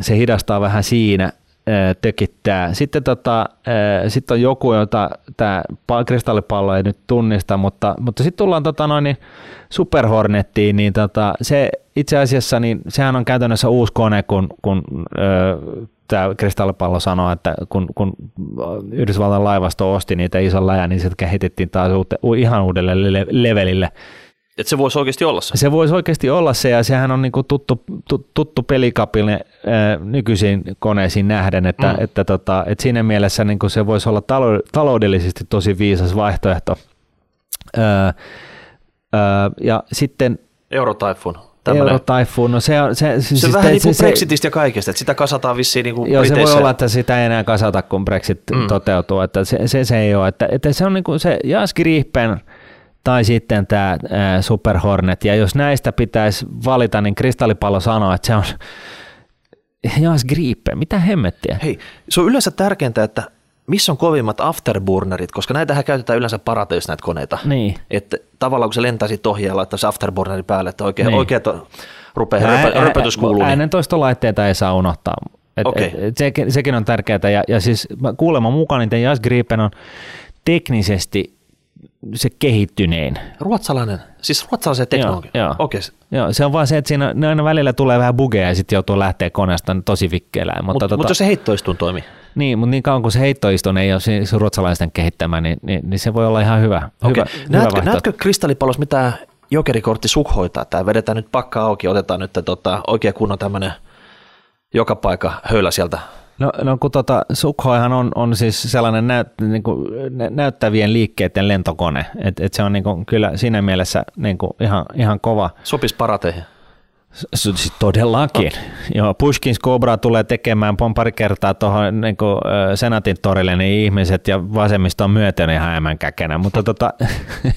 se hidastaa vähän siinä, ää, tökittää. Sitten tota, sit on joku, jota tämä kristallipallo ei nyt tunnista, mutta, mutta sitten tullaan tota noin, niin Super Hornettiin, niin tota, se itse asiassa, niin sehän on käytännössä uusi kone, kun, kun tämä kristallipallo sanoo, että kun, kun Yhdysvaltain laivasto osti niitä ison läjän, niin sitten kehitettiin taas uute, ihan uudelle le- levelille. Että se voisi oikeasti olla se. Se voisi oikeasti olla se, ja sehän on niinku tuttu, tu, tuttu pelikapille nykyisiin koneisiin nähden, että, Mm. että, tota, että siinä mielessä niinku se voisi olla talo, taloudellisesti tosi viisas vaihtoehto. Ää, ää, ja sitten Eurotyphoon. Euro Typhoon, no se on... Se, Se, siis on vähän niin kuin Brexitistä ja kaikesta, että sitä kasataan vissiin niin kuin Joo, se voi olla, että sitä ei enää kasata, kun Brexit Mm. toteutuu. Että se, se, se ei ole. Että, että se on niin kuin se Jas Gripen tai sitten tämä Super Hornet. Ja jos näistä pitäisi valita, niin Kristallipallo sanoo, että se on *laughs* Jas Gripen. Mitä hemmettiä? Hei, se on yleensä tärkeintä, että missä on kovimmat afterburnerit, koska näitähän käytetään yleensä parateissa näitä koneita. Niin. Että tavallaan kun se lentää siitä ohi ja laittaa se afterburneri päälle, että oikein, niin. Oikein to, rupeaa Ää- röpö, ää- röpötys kuuluu. Niin. Äänentoistolaitteita ei saa unohtaa. Et, Okei. et, et sekin, sekin on tärkeää. Ja, ja siis kuulemma mukaan niin Jas Gripen on teknisesti se kehittynein. Ruotsalainen, siis ruotsalaisen teknologia. Joo, joo. Okei. Joo, se on vaan se, että siinä ne aina välillä tulee vähän bugeja ja sitten joutuu lähteä koneesta tosi vikkeellä. Mutta, Mutta tota, mut jos se heittoistuin toimii. Niin, mutta niin kauan kuin se heittoistun ei ole se ruotsalaisten kehittämä, niin, niin, niin, se voi olla ihan hyvä. Okei. hyvä, hyvä Näetkö, vaihtoehto. näetkö kristallipallossa mitä jokerikortti sukhoitaa? Tämä vedetään nyt pakka auki, otetaan nyt tota, oikein kunnon tämmöinen joka paikka höylä sieltä. No, no kun tota, Sukhoihan on, on siis sellainen näyt, niin kuin, nä- näyttävien liikkeiden lentokone, että et se on niin kuin, kyllä siinä mielessä niin kuin, ihan, ihan kova. Sopisi parateihin. Siis todellakin. Joo, Pushkin Cobra tulee tekemään pon pari kertaa tuohon niin kuin, Senatin torille, niin ihmiset ja vasemmisto on myöten ihan käkenä. Mutta, *laughs* tota,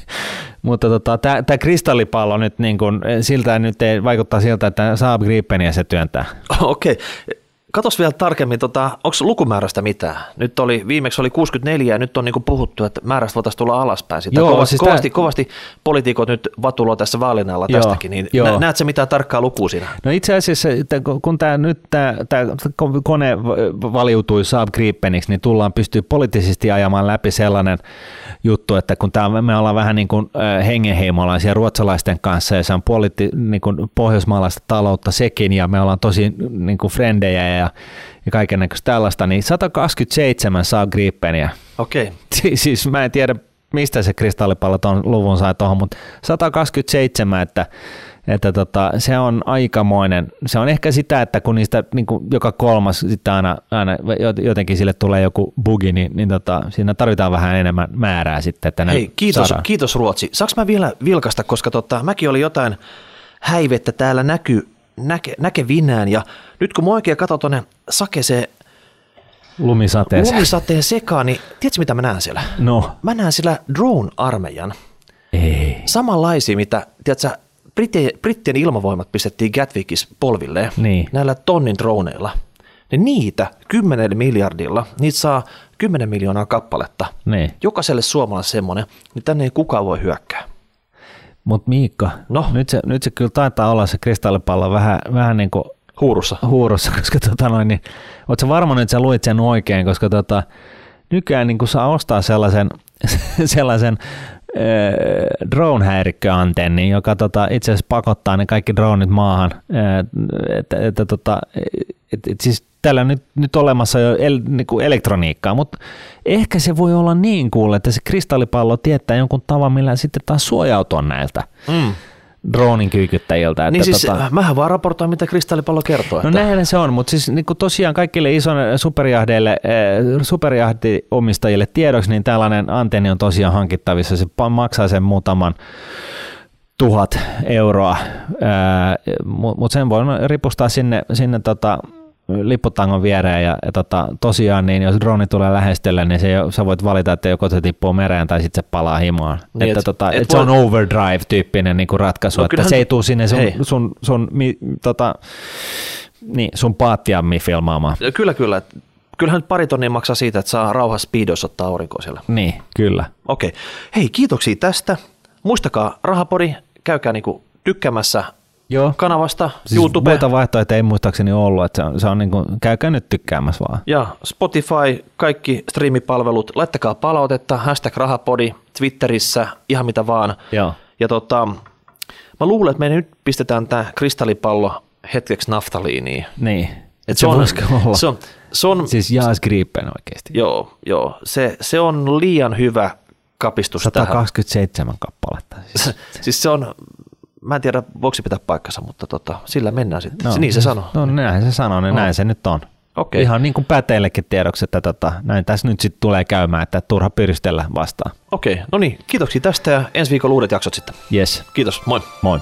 *laughs* mutta tota, tämä kristallipallo nyt, niin kuin, siltä nyt ei vaikuttaa siltä, että Saab Gripeniä se työntää. Okei. Katos vielä tarkemmin, tota, onko lukumäärästä mitään? Nyt oli, viimeksi oli 64 ja nyt on niinku puhuttu, että määrästä voitaisiin tulla alaspäin. Sitä Joo, kovasti, siis kovasti, tää- kovasti poliitikot nyt vatuloo tässä vaalin alla Joo, tästäkin, niin nä, näetkö mitään tarkkaa lukua siinä? No itse asiassa, kun tämä nyt tämä, tämä kone valiutui Saab Gripeniksi, niin tullaan pystyy poliittisesti ajamaan läpi sellainen juttu, että kun tämä, me ollaan vähän niin kuin hengenheimolaisia ruotsalaisten kanssa ja se on poliitti, niin kuin pohjoismaalaista taloutta sekin ja me ollaan tosi niin kuin frendejä ja, ja kaiken tällaista, niin 127 Saab Gripeniä. Okei. *laughs* Si- siis mä en tiedä, mistä se kristallipallo tuon luvun sai tuohon, mutta 127, että, että tota, se on aikamoinen. Se on ehkä sitä, että kun niistä niin kuin joka kolmas sitten aina, aina jotenkin sille tulee joku bugi, niin, niin tota, siinä tarvitaan vähän enemmän määrää sitten. Että Hei, kiitos, kiitos Ruotsi. Saanko mä vielä vilkasta, koska tota, mäkin oli jotain häivettä täällä näky, näke, näkevinään ja nyt kun mä oikein katson tuonne sakeseen lumisateen, lumisateen sekaan, niin tiedätkö mitä mä näen siellä? No. Mä näen siellä drone-armeijan. Ei. Samanlaisia, mitä, tiedätkö, Brittien, Brittien ilmavoimat pistettiin Gatwickis polville niin. näillä tonnin droneilla. Niin niitä 10 miljardilla, niitä saa 10 miljoonaa kappaletta. Niin. Jokaiselle suomalaiselle semmoinen, niin tänne ei kukaan voi hyökkää. Mutta Miikka, no. nyt, se, nyt se kyllä taitaa olla se kristallipallo vähän, vähän niin kuin huurussa. huurussa, *laughs* koska tota noin, niin, ootko varma että sä luit sen oikein, koska tota, nykyään niin kun saa ostaa sellaisen, *laughs* sellaisen drone-häirikköantenni, joka tota, itse asiassa pakottaa ne kaikki dronit maahan. Äh, että, että, tota, et, et, siis täällä on nyt, nyt olemassa jo el, niin kuin elektroniikkaa, mutta ehkä se voi olla niin kuule, että se kristallipallo tietää jonkun tavan, millä sitten taas suojautua näiltä. Mm dronin kyykyttäjiltä. Että niin siis, tota... mähän vaan raportoin, mitä kristallipallo kertoo. No että... näinhän se on, mutta siis niin kuin tosiaan kaikille ison superjahdeille, eh, superjahdiomistajille tiedoksi, niin tällainen antenni on tosiaan hankittavissa. Se maksaa sen muutaman tuhat euroa, mutta sen voi ripustaa sinne, sinne tota, lipputangon viereen ja, ja tota, tosiaan niin jos droni tulee lähestellä, niin se, sä voit valita, että joko se tippuu mereen tai sitten se palaa himaan. Niin, että, et, tota, et, et se on overdrive-tyyppinen niin kuin ratkaisu, no, että se ei tule sinne sun, sun, sun, sun, mi, tota, niin, sun paattiammi filmaamaan. Kyllä, kyllä. Kyllähän pari tonnia maksaa siitä, että saa rauha speedos ottaa aurinkoa siellä. Niin, kyllä. Okei. Hei, kiitoksia tästä. Muistakaa, rahapori, käykää niinku tykkäämässä Joo. kanavasta, siis YouTube. Muita vaihtoehtoja ei muistaakseni ollut, että se on, se on niin kuin, käykää nyt tykkäämässä vaan. Ja Spotify, kaikki striimipalvelut, laittakaa palautetta, hashtag rahapodi, Twitterissä, ihan mitä vaan. Joo. Ja tota, mä luulen, että me nyt pistetään tämä kristallipallo hetkeksi naftaliiniin. Niin. Et se, se, on, olla. Se on, se on, siis Jaas Gripen oikeasti. Joo, joo. Se, se on liian hyvä kapistus 127 tähän. kappaletta. Siis. *laughs* siis se on, mä en tiedä, voiko se pitää paikkansa, mutta tota, sillä mennään sitten. No, niin se sanoo. No näin se sanoo, niin no. näin se nyt on. Okay. Ihan niin kuin päteillekin tiedoksi, että tota, näin tässä nyt sitten tulee käymään, että turha pyristellä vastaan. Okei, okay. no niin, kiitoksia tästä ja ensi viikolla uudet jaksot sitten. Yes. Kiitos, moi. Moi.